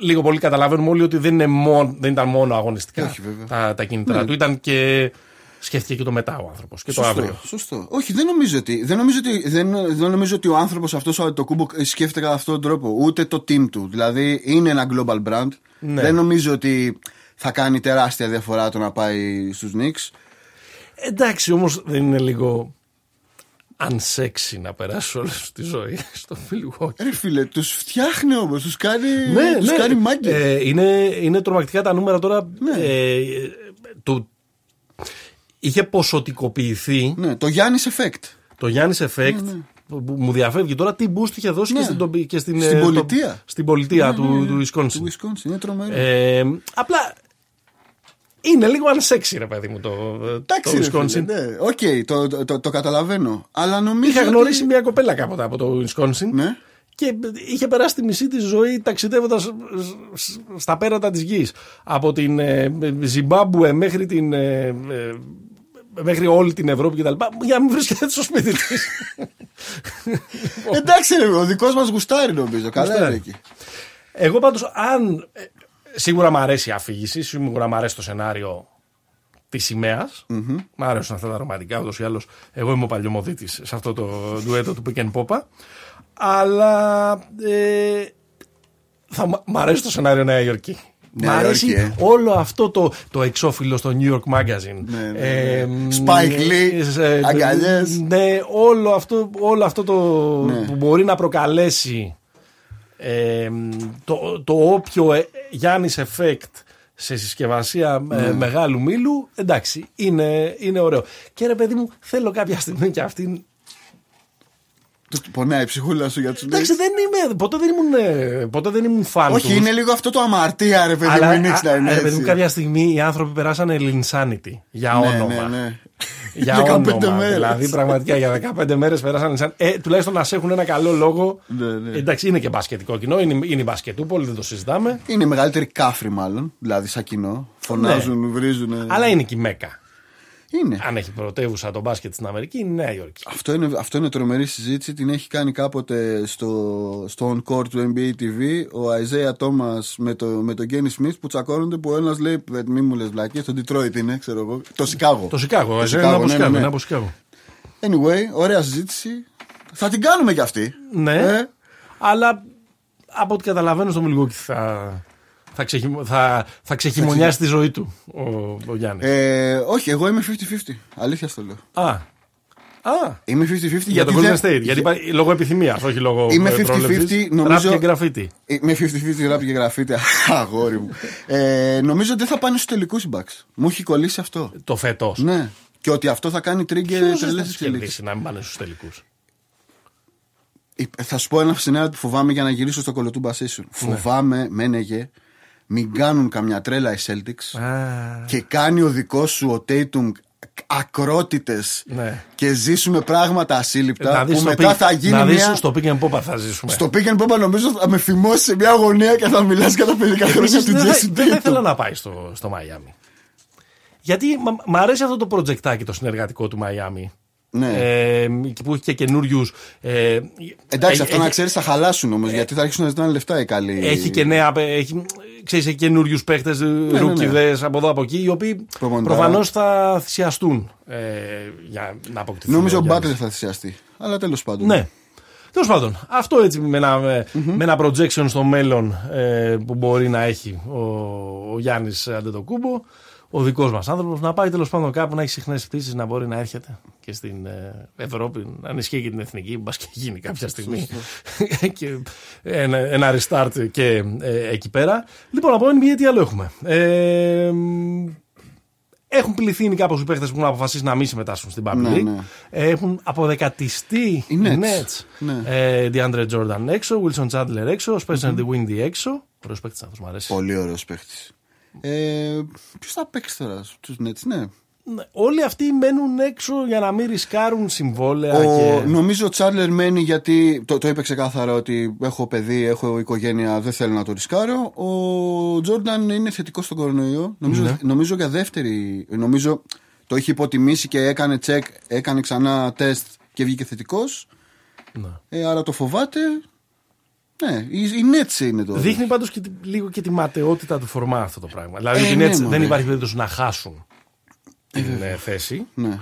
λίγο πολύ καταλαβαίνουμε όλοι ότι δεν, είναι μόνο, δεν ήταν μόνο αγωνιστικά Όχι, βέβαια. τα, τα κίνητρα Ναι. του. Ήταν και. Σκέφτηκε και το μετά ο άνθρωπος και το Σωστό, αύριο. Σωστό. Όχι, δεν νομίζω ότι, δεν νομίζω ότι, δεν, δεν νομίζω ότι ο άνθρωπος αυτός το κούμπο σκέφτεται κατά αυτόν τον τρόπο. Ούτε το team του. Δηλαδή είναι ένα global brand. Ναι. Δεν νομίζω ότι θα κάνει τεράστια διαφορά το να πάει στους Knicks. Εντάξει, όμως δεν είναι λίγο unsexy να περάσει όλη σου τη ζωή στο Milwaukee. Ρε φίλε, τους φτιάχνει όμως, τους κάνει, Ναι, τους ναι. κάνει μάγκε. Ε, είναι, είναι τρομακτικά τα νούμερα τώρα. Ναι. Ε, του, είχε ποσοτικοποιηθεί ναι, το Γιάννης Effect. το Γιάννης Effect που που μου διαφεύγει τώρα τι boost είχε δώσει Ναι. και στην, τοπι- και στην, Στην ε, πολιτεία. το- στην πολιτεία Ναι, του, ναι, ναι. του Wisconsin. Του Wisconsin, είναι τρομερό. Ε, απλά είναι λίγο unsexy ρε παιδί μου το, Εντάξει, το ρε Wisconsin. φίλε, ναι. Οκ, το, το, το, το καταλαβαίνω. Αλλά νομίζω. Είχα ότι- γνωρίσει μια κοπέλα κάποτε από το Wisconsin Ναι. και είχε περάσει τη μισή της ζωή ταξιδεύοντας σ- στα πέρατα της γης. Από την ε, Ζιμπάμπουε μέχρι την... ε, ε, μέχρι όλη την Ευρώπη κτλ. Για να μην βρίσκεται στο σπίτι της. Εντάξει, ρε, ο δικός μας γουστάρει νομίζω. Καλά Γουστάρει. είναι εκεί. Εγώ πάντως αν... ε, Σίγουρα μου αρέσει η αφήγηση, σίγουρα μου αρέσει το σενάριο της σημαίας. Μ' αρέσουν αυτά τα ρομαντικά ούτως ή άλλως. Εγώ είμαι ο παλιωμοδίτη σε αυτό το ντουέτο του Pick and Popa. Αλλά ε, θα μ' μ' αρέσει το σενάριο Νέα Υόρκη. Μ' Νέα αρέσει Υόρκη, ε. όλο αυτό το, το εξώφυλλο στο New York Magazine. Ναι, ναι, ναι. Ε, Spike Lee, ε, αγκαλιές. Ναι, όλο αυτό, όλο αυτό το Ναι. που μπορεί να προκαλέσει ε, το, το όποιο ε, Γιάννης effect σε συσκευασία ε, Ναι. μεγάλου μήλου, εντάξει, είναι, είναι ωραίο. Και ρε παιδί μου, θέλω κάποια στιγμή και αυτήν. Του πονάει η ψυχούλα σου για τους Εντάξει, δεν είμαι, ποτέ δεν ήμουν, ε, ποτέ δεν ήμουν φαν Όχι, τους. είναι λίγο αυτό το αμαρτία, ρε παιδί Αλλά, μου. Μην έχεις να α, είναι ρε παιδί μου, έτσι. κάποια στιγμή οι άνθρωποι περάσανε Linsanity για Ναι, όνομα. ναι, ναι. Για 15 όνομα. μέρες. Δηλαδή, πραγματικά για 15 μέρες περάσανε σαν. Ε, τουλάχιστον να σε έχουν ένα καλό λόγο. Ναι, ναι. Εντάξει, είναι και μπασκετικό κοινό, είναι, είναι η μπασκετούπολη, δεν το συζητάμε. Είναι η μεγαλύτερη κάφρη, μάλλον. Δηλαδή, σαν κοινό. Φωνάζουν, βρίζουν. Αλλά είναι και η Μέκα. Είναι. Αν έχει πρωτεύουσα το μπάσκετ στην Αμερική, είναι η Νέα Υόρκη. Αυτό είναι, αυτό είναι τρομερή συζήτηση. Την έχει κάνει κάποτε στο, στο on court του NBA TV ο Isaiah Thomas με, το, με τον Kenny Smith που τσακώνονται που ο ένας λέει «Ε, Μη μου λες βλακίες, το Detroit είναι, ξέρω εγώ. Το Σικάγο. Το Σικάγο, Το ε, Σικάγο, είναι από ναι, Σικάγο, ναι, ναι. είναι από Σικάγο. Anyway, ωραία συζήτηση. Θα την κάνουμε κι αυτή. Ναι, Ε, αλλά από ό,τι καταλαβαίνω στο Μιλγόκι θα, θα, ξεχυμ- θα, θα ξεχυμονιάσει τη ζωή του ο, ο Γιάννης. ε, όχι, εγώ είμαι 50-50. Αλήθεια στο λέω. Α, α, Είμαι 50-50 για γιατί. το Golden δεν- State. Γιατί είπα, λόγω επιθυμίας, όχι λόγω. Είμαι ε, 50-50, πρόληψης. νομίζω- Ραπ και γραφίτι. Είμαι 50-50 ράπ και γραφείτε. Αγόρι μου. Ε, νομίζω ότι δεν θα πάνε στους τελικούς οι Bucks. Μου έχει κολλήσει αυτό. Το φέτος. Ναι. Και ότι αυτό θα κάνει trigger Ποιος θα τρελές τους εξελίξεις. κερδίσει να μην πάνε στους τελικούς; Θα σου πω ένα σενάριο που φοβάμαι για να γυρίσω στο κολοτούμπα session. Ναι. Φοβάμαι, μένεγε, μην κάνουν καμιά τρέλα οι Celtics και κάνει ο δικός σου ο Tatum ακρότητες Ναι. και ζήσουμε πράγματα ασύλληπτα Να δεις που στο μετά pick- θα γίνει να δεις μια... στο pick and pop θα ζήσουμε. Στο pick and pop νομίζω θα με φημώσει σε μια αγωνία και θα μιλάς για τα παιδικά χρόνια Επίσης, του δεν, θα, Jason δεν θα Tatum. ήθελα να πάει στο, στο Μαϊάμι. Γιατί μ' μ' αρέσει αυτό το προτζεκτάκι το συνεργατικό του Μαϊάμι. Ναι. Ε, και που έχει και καινούριους. Ε, Εντάξει, ε, αυτό έχει, να ξέρεις θα χαλάσουν όμως γιατί θα αρχίσουν να ζητάνε λεφτά οι καλοί. Έχει και νέα. Έχει, ξέρεις, έχει καινούριους παίχτες, ναι, ρούκιδε από εδώ από εκεί, οι οποίοι Προπονητάρα. προφανώς θα θυσιαστούν ε, για να αποκτηθούν. Νομίζω ο ο Γιάννης. Μπάτλερ θα θυσιαστεί. Αλλά τέλος πάντων. Ναι. Τέλος πάντων, αυτό έτσι με ένα, με ένα projection στο μέλλον ε, που μπορεί να έχει ο, ο Γιάννης Αντετοκούμπο, ο δικός μας άνθρωπος, να πάει τέλος πάντων κάπου να έχει συχνές πτήσεις, να μπορεί να έρχεται και στην ε, Ευρώπη, να ισχύει και την εθνική, μπας και γίνει κάποια στιγμή. και ένα, ένα restart και ε, εκεί πέρα. Λοιπόν, από NBA τι άλλο έχουμε; Ε, έχουν πληθύνει κάπως οι παίχτες που έχουν αποφασίσει να μην συμμετάσχουν στην Public Ναι, League. ναι. Έχουν αποδεκατιστεί οι Nets. Nets. Ναι. Ε, DeAndre Jordan έξω, Wilson Chandler έξω, Spencer DeWindy έξω. Ωραίος παίκτης αυτό, μου αρέσει. Πολύ ωραίος παίχτη. Ε, Ποιος θα παίξει τώρα στου Nets, ναι. Ναι, Όλοι αυτοί μένουν έξω για να μην ρισκάρουν συμβόλαια. Ο, και... Νομίζω ο Τσάρλερ μένει γιατί το, το είπε ξεκάθαρα ότι έχω παιδί, έχω οικογένεια, δεν θέλω να το ρισκάρω. Ο Τζόρνταν είναι θετικός στον κορονοϊό. Νομίζω, Ναι. νομίζω για δεύτερη. Νομίζω το είχε υποτιμήσει και έκανε τσεκ, έκανε ξανά τεστ και βγήκε θετικός. Ναι. Ε, άρα το φοβάται. Ναι, οι, οι Nets είναι το. Δείχνει πάντως και τη- λίγο και τη ματαιότητα του φορμά αυτό το πράγμα. Δηλαδή, Ε, οι ναι, Nets δεν μωρέ. υπάρχει περίπτωση να χάσουν την ε, θέση. Ναι.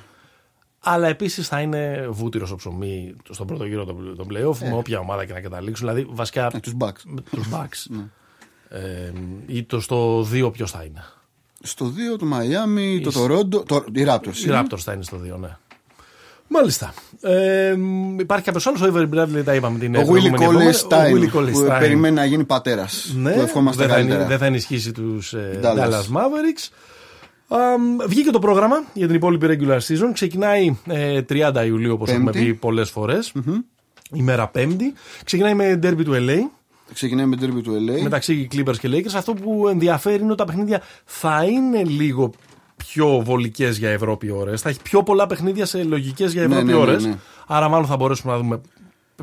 Αλλά επίσης θα είναι βούτυρος στο ψωμί στον πρώτο γύρο των των playoff με όποια ομάδα και να καταλήξουν. Δηλαδή, βασικά Ε, τους Bucks. τους Bucks. ε, ή το στο 2 ποιος θα είναι. Στο 2 το Μαϊάμι, το Toronto. Το, οι Raptors. Οι Raptors θα είναι στο 2, ναι. Μάλιστα. Ε, υπάρχει κάποιος άλλος. Ο Avery Bradley τα είπαμε την Ο Willy προηγούμενη Colley εβδομάδα. Stein, Ο Willy Colley που Stein. περιμένει να γίνει πατέρας. Ναι, Του ευχόμαστε δεν, θα, καλύτερα. είναι- δεν θα ενισχύσει τους ε, Dallas. Dallas Mavericks. Αμ, βγήκε το πρόγραμμα για την υπόλοιπη regular season. Ξεκινάει ε, 30 Ιουλίου, όπως έχουμε Πέμπτη. πει πολλές φορές. Ημέρα Πέμπτη. Ξεκινάει με derby του LA. Ξεκινάει με derby του LA. μεταξύ Clippers και Lakers. Αυτό που ενδιαφέρει είναι ότι τα παιχνίδια θα είναι λίγο πιο βολικές για Ευρώπη ώρες. Θα έχει πιο πολλά παιχνίδια σε λογικές για Ναι, Ευρώπη ναι, ναι, ώρες. ναι. Άρα, μάλλον θα μπορέσουμε να δούμε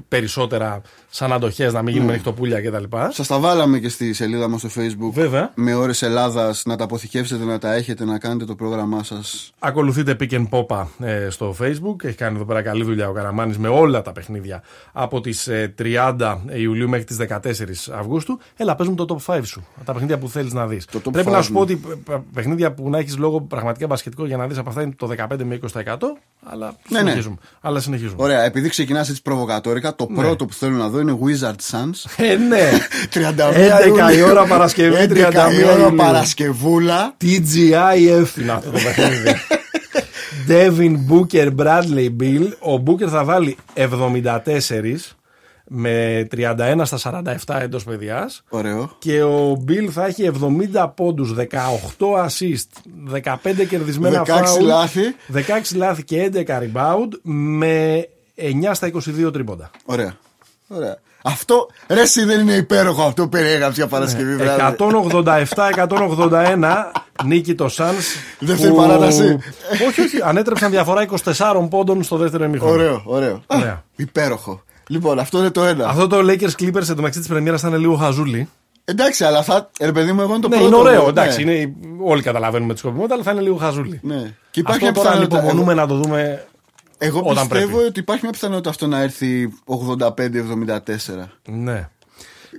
περισσότερα σαν αντοχές, να μην γίνουμε νυχτοπούλια κτλ. Σας τα βάλαμε και στη σελίδα μας στο Facebook. Βέβαια. Με ώρες Ελλάδας να τα αποθηκεύσετε, να τα έχετε, να κάνετε το πρόγραμμά σας. Ακολουθείτε Pick and Popa ε, στο Facebook. Έχει κάνει εδώ πέρα καλή δουλειά ο Καραμάνης με όλα τα παιχνίδια από τις ε, 30 Ιουλίου μέχρι τις 14 Αυγούστου. Έλα, παίζουμε το top 5 σου. Τα παιχνίδια που θέλεις να δεις. Το top Πρέπει 5 να σου πω μου. ότι ε, παιχνίδια που να έχεις λόγο πραγματικά μπασκετικό για να δεις από αυτά είναι το 15 με 20%. Αλλά ναι. συνεχίζουμε. Αλλά συνεχίζουμε. Ωραία, επειδή ξεκινάς έτσι προβοκατόρικα, το πρώτο που θέλω να δω είναι Wizard Suns. Ε, ναι. 31 11 η ώρα Παρασκευή, 11 31 η ώρα Ιουλίου. Παρασκευούλα. TGIF είναι αυτό το παιχνίδι. Devin Booker Bradley Bill. Ο Booker θα βάλει 74 με 31 στα 47 εντός παιδιάς Ωραίο. και ο Bill θα έχει 70 πόντους, 18 assist, 15 κερδισμένα 16 foul, λάθη. 16 λάθη και 11 rebound με 9 στα 22 τρίποντα. Ωραία. Ωραία. Αυτό ρε εσύ δεν είναι υπέροχο αυτό που περιέγραψε για Παρασκευή βράδυ. 187-181 νίκη το Suns. Δεύτερη που- παράταση. όχι, όχι. Ανέτρεψαν διαφορά 24 πόντων στο δεύτερο ημίχρονο. Ωραίο, ωραίο. Α, Ωραία. υπέροχο. Λοιπόν, αυτό είναι το ένα. Αυτό το Lakers Clippers εντωμεταξύ της πρεμιέρας θα είναι λίγο χαζούλη. Εντάξει, αλλά θα. Ρε παιδί μου, εγώ είναι το ναι, πρώτο. είναι ωραίο. Ναι. Εντάξει, είναι, όλοι καταλαβαίνουμε τη σκοπιμότητα, αλλά θα είναι λίγο χαζούλη. Ναι. Και υπάρχει Αυτό μια τώρα πιθανότητα. ανυπομονούμε να το δούμε. Εγώ όταν πιστεύω πρέπει. ότι υπάρχει μια πιθανότητα αυτό να έρθει 85-74. Ναι.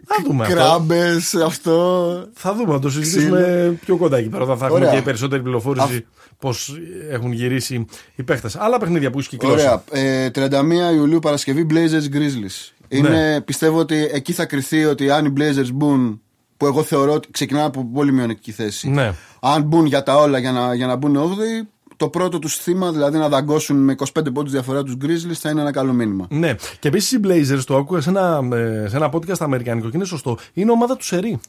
Θα δούμε αυτό. Κράμπες, αυτό. Θα δούμε, να το συζητήσουμε πιο κοντά εκεί πέρα. Όταν θα έχουμε Ωραία. και περισσότερη πληροφόρηση πώς έχουν γυρίσει οι παίχτες. Άλλα παιχνίδια που έχει κυκλώσει. Ωραία. Ε, 31 Ιουλίου Παρασκευή Blazers Grizzlies. Είναι, Ναι. Πιστεύω ότι εκεί θα κρυθεί ότι αν οι Blazers μπουν. Που εγώ θεωρώ ότι ξεκινάνε από πολύ μειονεκτική θέση. Ναι. Αν μπουν για τα όλα για να, για να μπουν 8 το πρώτο τους θύμα, δηλαδή να δαγκώσουν με 25 πόντους διαφορά τους Grizzlies, θα είναι ένα καλό μήνυμα. Ναι. Και επίσης οι Blazers, το άκουγα σε ένα, ε, σε ένα podcast αμερικανικό και είναι σωστό. Είναι ομάδα του Σερή.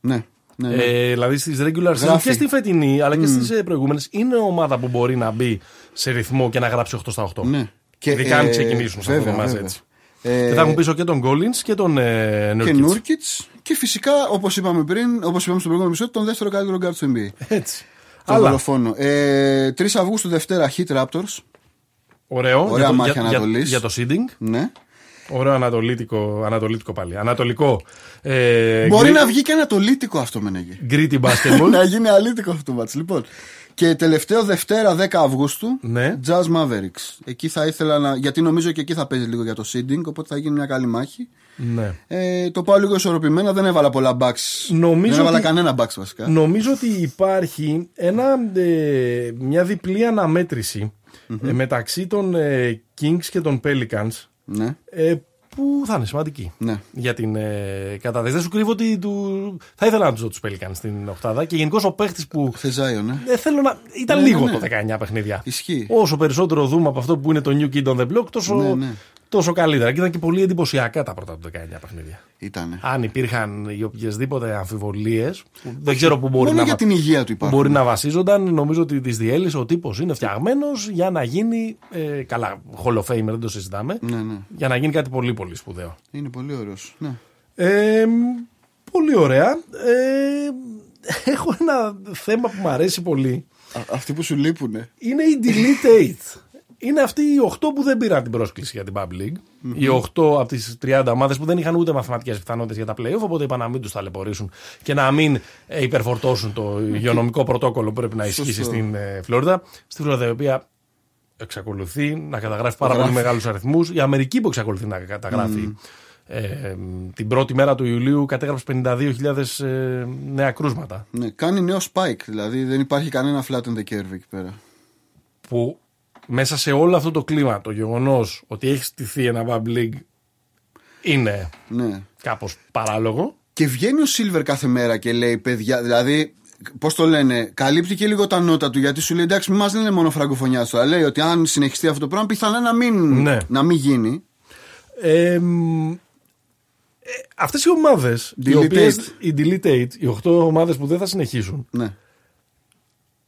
Ναι. ναι, ναι. Ε, δηλαδή στις regular season Γράφει. και στη φετινή αλλά και στις προηγούμενες είναι ομάδα που μπορεί να μπει σε ρυθμό και να γράψει 8 στα 8. ναι. Ειδικά αν ξεκινήσουν σε αυτό το βέβαια, μάτς βέβαια. έτσι. Ε, Και θα έχουν πίσω και τον Collins και τον ε, και Nurkic. Νούρκιτ. Και φυσικά, όπως είπαμε πριν, όπως είπαμε στο προηγούμενο επεισόδιο, τον δεύτερο καλύτερο guard του NBA. Έτσι. Τον Αλλά, δολοφόνο. Ε, 3 Αυγούστου Δευτέρα Heat Raptors. ωραίο. Ωραία για, το, μάχη για, για, Ανατολής. για το seeding. Ναι. Ωραίο ανατολίτικο, ανατολίτικο πάλι. Ανατολικό. Ε, Μπορεί γκρι- να βγει και ανατολίτικο αυτό, Μενέγε. Gritty basketball. να γίνει αλήτικο αυτό το μάτς. Λοιπόν. Και τελευταίο Δευτέρα 10 Αυγούστου ναι. Jazz Mavericks. Εκεί θα ήθελα να. Γιατί νομίζω και εκεί θα παίζει λίγο για το seeding, οπότε θα γίνει μια καλή μάχη. ναι. Ε, το πάω λίγο ισορροπημένα, δεν έβαλα πολλά bucks. Νομίζω δεν έβαλα ότι- κανένα bucks βασικά. Νομίζω ότι υπάρχει ένα, ε, μια διπλή αναμέτρηση, ε, μεταξύ των ε, Kings και των Pelicans Ναι, ε, που θα είναι σημαντική ναι. για την ε, κατάθεση. Δεν σου κρύβω ότι του... θα ήθελα να του δω τους Pelicans στην Οχτάδα και γενικώς ο παίχτης που. Θεζάιο, ναι. Ε, θέλω να... Ήταν Ναι, λίγο ναι, το ναι. 19 παιχνίδια. Ισχύει. Όσο περισσότερο δούμε από αυτό που είναι το New Kid on the Block, τόσο, Ναι, ναι. Τόσο καλύτερα. Και ήταν και πολύ εντυπωσιακά τα πρώτα του 19 παιχνίδια. Ήτανε. Αν υπήρχαν οι οποιασδήποτε αμφιβολίες, δεν ξέρω πού μπορεί Μόνο να, για την υγεία του που υπάρχουν. μπορεί να βασίζονταν. Νομίζω ότι της διέλυσε ο τύπος είναι φτιαγμένος για να γίνει. Ε, καλά, Hall of Famer, δεν το συζητάμε. Ναι, ναι. Για να γίνει κάτι πολύ πολύ σπουδαίο. Είναι πολύ ωραίος. Ναι. Ε, πολύ ωραία. Ε, έχω ένα θέμα που μου αρέσει πολύ. Α- αυτοί που σου λείπουνε. Είναι η Delete 8. Είναι αυτοί οι 8 που δεν πήραν την πρόσκληση για την Pub League. Οι 8 από τις 30 ομάδες που δεν είχαν ούτε μαθηματικές πιθανότητες για τα playoff. Οπότε είπαν να μην τους ταλαιπωρήσουν και να μην ε, υπερφορτώσουν το υγειονομικό πρωτόκολλο που πρέπει να ισχύσει Σωστό. στην ε, Φλόριδα. Στη Φλόριδα η οποία εξακολουθεί να καταγράφει πάρα πολύ Γράφει. μεγάλους αριθμούς. Η Αμερική που εξακολουθεί να καταγράφει Ε, την πρώτη μέρα του Ιουλίου κατέγραψε 52.000 ε, νέα κρούσματα. Ναι, κάνει νέο spike, δηλαδή δεν υπάρχει κανένα flatten the curve εκεί πέρα. Που μέσα σε όλο αυτό το κλίμα, το γεγονός ότι έχει στηθεί ένα Bub League είναι Ναι. κάπως παράλογο. Και βγαίνει ο Silver κάθε μέρα και λέει, παιδιά, δηλαδή, πώς το λένε, καλύπτει και λίγο τα νότα του γιατί σου λέει, εντάξει, μην μας λένε μόνο φραγκοφωνιάς τώρα. Λέει ότι αν συνεχιστεί αυτό το πράγμα, πιθανά να μην, Ναι. να μην γίνει. Ε, μ, ε, αυτές οι ομάδες, οι Delete οποίες, eight. οι Delete 8, οι 8 ομάδες που δεν θα συνεχίσουν, Ναι,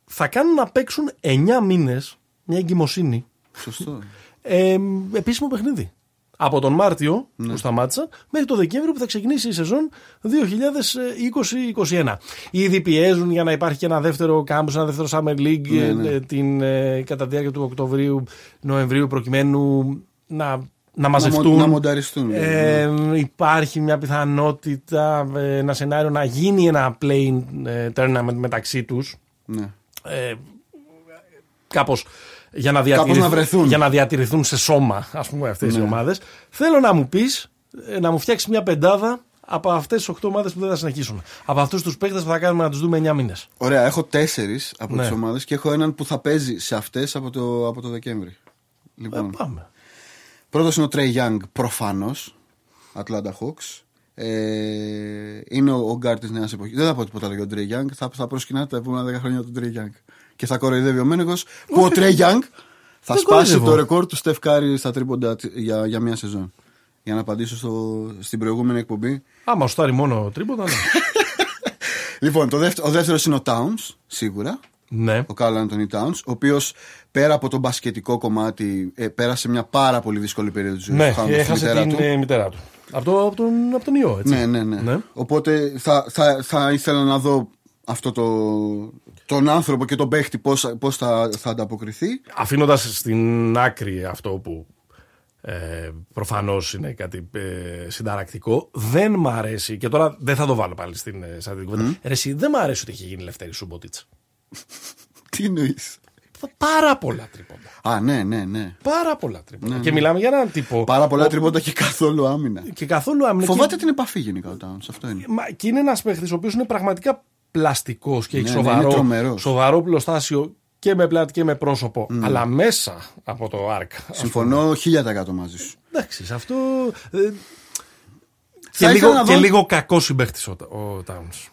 θα κάνουν να παίξουν 9 μήνες μια εγκυμοσύνη σωστό. ε, επίσημο παιχνίδι. Από τον Μάρτιο που σταμάτησαν μέχρι τον Δεκέμβριο που θα ξεκινήσει η σεζόν 2020-2021. Ήδη πιέζουν για να υπάρχει και ένα δεύτερο κάμπους, ένα δεύτερο Summer League Ναι, ναι. ε, την, ε, κατά τη διάρκεια του Οκτωβρίου, Νοεμβρίου προκειμένου να, να μαζευτούν. Να, μο- να μονταριστούν. Ε, υπάρχει μια πιθανότητα, ε, ένα σενάριο να γίνει ένα playing ε, tournament μεταξύ τους ναι. ε, κάπως για να, Κάπως διατηρηθ- να βρεθούν. για να διατηρηθούν σε σώμα ας πούμε αυτές οι Ναι. ομάδες θέλω να μου πεις ε, να μου φτιάξεις μια πεντάδα από αυτές τις 8 ομάδες που δεν θα συνεχίσουν από αυτούς τους παίκτες που θα κάνουμε να τους δούμε 9 μήνες Ωραία, έχω τέσσερις από Ναι. τις τι ομάδες και έχω έναν που θα παίζει σε αυτές από το, από το Δεκέμβρη. ε, Λοιπόν, πάμε πρώτος είναι ο Τρέι Young, προφανώς. Atlanta Hawks. Ε, είναι ο, ο γκάρ της νέας εποχής. Δεν θα πω τίποτα άλλο για τον Τρέι Young. Θα, θα προσκυνάτε τα επόμενα 10 χρόνια τον Τρέι Young. Και θα κοροϊδεύει ο Μένεγο που ο Τρέι Young θα Δεν σπάσει κοροϊδεύω. το ρεκόρ του Στεφ Κάρι στα τρίποντα τι- για, για μία σεζόν. Για να απαντήσω στο, στην προηγούμενη εκπομπή. άμα σουτάρει μόνο τρίποτα ναι. Λοιπόν, το δεύτερο, ο δεύτερος είναι ο Towns, σίγουρα. ναι ο Carl Anthony Towns, ο οποίος πέρα από το μπασκετικό κομμάτι ε, πέρασε μια πάρα πολύ δύσκολη περίοδο της ζωής ναι του. χάνοντας τη έχασε μητέρα την του. ε, μητέρα του από, το, από, τον, από τον ιό έτσι Ναι, ναι, ναι, Ναι. Οπότε θα, θα, θα ήθελα να δω αυτό το, τον άνθρωπο και τον παίχτη πώς, πώς θα, θα ανταποκριθεί. αφήνοντας στην άκρη αυτό που ε, προφανώς είναι κάτι ε, συνταρακτικό δεν μ' αρέσει και τώρα δεν θα το βάλω πάλι στην ε, σαν την κουβέντα Ρε εσύ, δεν μ' αρέσει ότι έχει γίνει ελευθερή Σουμποτίτς Τι εννοείς; πάρα πολλά τρίποντα Α, ναι, ναι, ναι. πάρα πολλά τρίποντα και μιλάμε για έναν τύπο Πάρα πολλά τριμπόντα και καθόλου άμυνα. και καθόλου άμυνα Φοβάται και, την επαφή γενικά ο Towns. Αυτό είναι. μα, και είναι ένας παίχτης ο οποίος είναι πραγματικά πλαστικός και έχει Ναι, ναι, είναι σοβαρό, τρομερός. σοβαρό πλωστάσιο και με πλάτη και με πρόσωπο αλλά μέσα από το άρκ Συμφωνώ 1000% μαζί σου. Εντάξει, σε αυτό. ε, και, ήθελα λίγο, να δω- και λίγο κακό συμπαίχτης ο, ο Towns.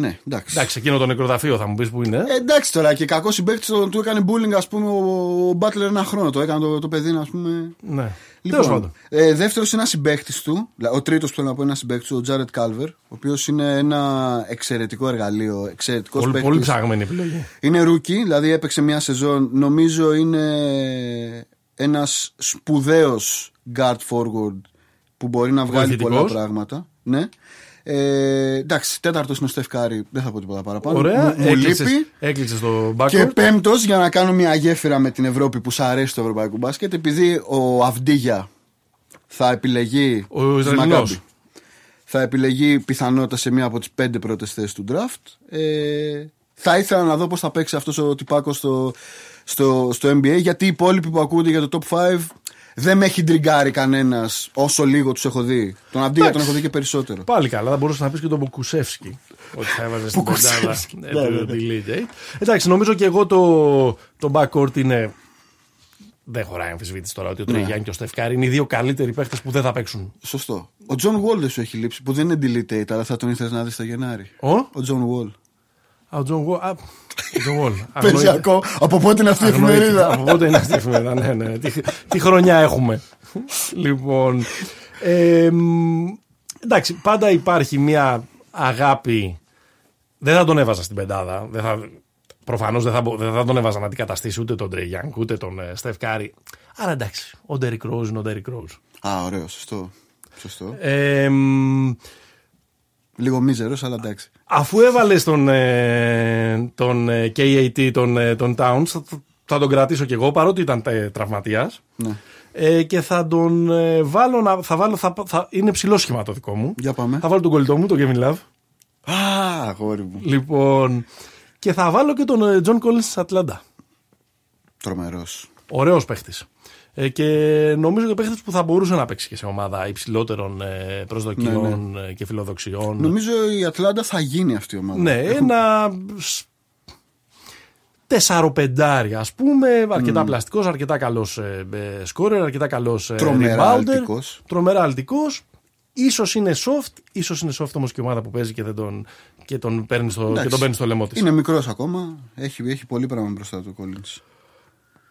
Ναι, εντάξει. Εντάξει, εκείνο το νεκροταφείο θα μου πεις που είναι. Ε, εντάξει τώρα και κακός συμπαίκτης του έκανε bullying ας πούμε ο Μπάτλερ ένα χρόνο. Το έκανε το, το παιδί ας πούμε. ναι. Τέλος πάντων. Λοιπόν, ε, δεύτερος είναι ένας συμπαίκτης του. δηλαδή, Ο τρίτος που θέλω να πω είναι ένας συμπαίκτης του, ο Τζάρετ Κάλβερ. Ο οποίος είναι ένα εξαιρετικό εργαλείο. Εξαιρετικός Πολύ, παίκτης. πολύ ψαγμένη επιλογή. Είναι rookie, δηλαδή έπαιξε μια σεζόν. Νομίζω είναι ένας σπουδαίος guard forward που μπορεί να βγάλει Βοηθητικός. πολλά πράγματα. Ναι. Ε, εντάξει, τέταρτος είναι ο Στεφκάρη. Δεν θα πω τίποτα παραπάνω. Ωραία. Μου, μου έκλειξες, λείπει. έκλειξες το Και backward. πέμπτος, για να κάνω μια γέφυρα με την Ευρώπη που σ' αρέσει το ευρωπαϊκό μπάσκετ, επειδή ο Αυντίγια θα επιλεγεί. Ο της Ισραηλινός. Maccabi, Θα επιλεγεί πιθανότητα σε μία από τις πέντε πρώτες θέσεις του draft. Ε, θα ήθελα να δω πώς θα παίξει αυτός ο τυπάκο στο, στο, στο NBA, γιατί οι υπόλοιποι που ακούγονται για το top 5 δεν με έχει τριγκάρει κανένας όσο λίγο τους έχω δει. Τον Αβντίγια τον Εντάξει. έχω δει και περισσότερο. Πάλι καλά, θα μπορούσες να πεις και τον Ποκουσέφσκι. Ότι θα έβαζες στην πεντάδα. Ποκουσέφσκι. ε, Ναι, του ναι, ναι. delete eight. Εντάξει, νομίζω και εγώ το, το backcourt είναι. Δεν χωράει αμφισβήτηση τώρα ότι ο Ναι. Τρέι Γιανγκ και ο Στεφ Κάρι είναι οι δύο καλύτεροι παίχτες που δεν θα παίξουν. Σωστό. Ο Τζον Wall δεν σου έχει λείψει, που δεν είναι delete, αλλά θα τον ήθελες να δεις στο Γενάρη. Ο, Ο Τζον Wall. Α, ο Τζον Γουόλ. Α, ο Τζον Γουόλ. Παίζει ακόμα. Από πότε είναι αυτή η Αγνοείται. εφημερίδα; Από πότε είναι αυτή η εφημερίδα, ναι, ναι. Τι, τι χρονιά έχουμε; λοιπόν. ε, μ, εντάξει, πάντα υπάρχει μια αγάπη. Δεν θα τον έβαζα στην πεντάδα. Δεν θα, προφανώς δεν θα, μπο- δεν θα τον έβαζα να αντικαταστήσει ούτε τον Τρέι Γιάνγκ, ούτε τον ε, Στεφ Κάρι. Άρα εντάξει, ο Ντέρικ Ρόουζ είναι ο Ντέρικ Ρόουζ. Α, ωραίο, σωστό. Σωστό. Ε, μ, Λίγο μίζερος, αλλά εντάξει. αφού έβαλες τον, ε, τον ε, KAT, τον, ε, τον Towns, θα, θα τον κρατήσω κι εγώ παρότι ήταν ε, τραυματίας. Ναι. Ε, και θα τον ε, βάλω να. Θα βάλω, θα, θα, είναι ψηλό σχήμα το δικό μου. Για πάμε. Θα βάλω τον κολλητό μου, τον Kevin Love. Α, αγόρι μου. Λοιπόν. Και θα βάλω και τον ε, John Collins της Ατλάντα. Τρομερός. Ωραίος παίχτης. Ε, και νομίζω και παίχτης που θα μπορούσε να παίξει και σε ομάδα υψηλότερων ε, προσδοκιών Ναι, ε, και φιλοδοξιών. Νομίζω η Ατλάντα θα γίνει αυτή η ομάδα. Ναι, ένα σ- τεσσαροπεντάρι ας πούμε, αρκετά πλαστικός, αρκετά καλός ε, ε, σκόρερ, αρκετά καλός ε, Τρομερά rebounder, αλτικός. τρομερά αλτικός. Ίσως είναι soft, ίσως είναι soft όμως και η ομάδα που παίζει και, δεν τον, και, τον, παίρνει στο, Εντάξει. και τον παίρνει στο λαιμό της. Είναι μικρός ακόμα. Έχει, έχει πολύ πράγμα μπροστά του ο Collins.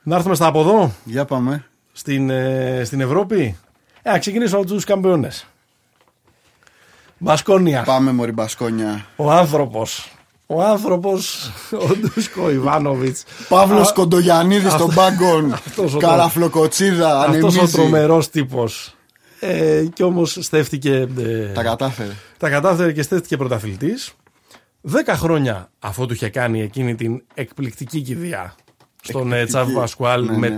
Να έρθουμε στα από εδώ, Για πάμε. Στην, ε, στην Ευρώπη; Ε, να ξεκινήσω από τους καμπιόνες. Μπασκόνια. Πάμε μωρή Μπασκόνια. Ο άνθρωπος. Ο άνθρωπος, ο Ντούσκο Ιβάνοβιτς. Παύλος Α, Κοντογιαννίδης στον πάγκον. αυτός ο Καραφλοκοτσίδα. Αυτός ο Ανεμίζει. τρομερός τύπος. Ε, και όμως στέφτηκε... ε, Τα κατάφερε. τα κατάφερε και στέφτηκε πρωταθλητής. Δέκα χρόνια αφού του είχε κάνει εκείνη την εκπληκτική κηδεία στον ε, Τσάβ Πασκουάλ Ναι, ναι.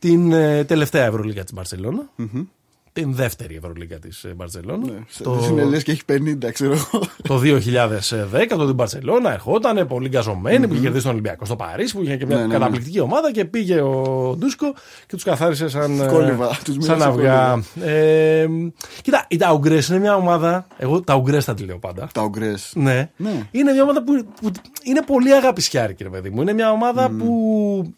Μετά την ε, τελευταία Ευρωλίγα της μπαρσελονα Την δεύτερη Ευρωλίγα της ε, Μπαρσελόνα. Το... Είναι λες και έχει 50, ξέρω εγώ. Το 2010 το την Μπαρσελόνα ερχόταν πολύ γκαζωμένη που είχε κερδίσει τον Ολυμπιακό στο Παρίσι που είχε και μια Ναι, ναι, ναι. καταπληκτική ομάδα και πήγε ο Ντούσκο και τους καθάρισε σαν, ε, Κόλληβα, τους σαν μοίρασε αυγά. Ε, κοίτα, οι Ταουγκρέ είναι μια ομάδα. Εγώ Ταουγκρέ θα τη λέω πάντα. Τα ογκρέ. Ναι. Ναι. Είναι μια ομάδα που, που είναι πολύ αγαπησιάρη, κύριε παιδί μου. Είναι μια ομάδα που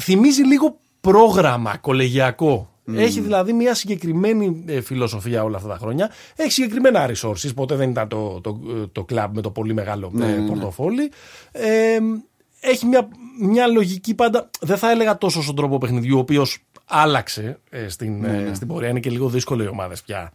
θυμίζει λίγο πρόγραμμα κολεγιακό. Έχει δηλαδή μια συγκεκριμένη ε, φιλοσοφία όλα αυτά τα χρόνια. Έχει συγκεκριμένα resources. Ποτέ δεν ήταν το, το, ε, το club με το πολύ μεγάλο ε, ναι, ναι. πορτοφόλι. Ε, έχει μια, μια λογική πάντα. Δεν θα έλεγα τόσο στον τρόπο παιχνιδιού, ο οποίος άλλαξε ε, στην, ε, στην πορεία. Είναι και λίγο δύσκολο οι ομάδες πια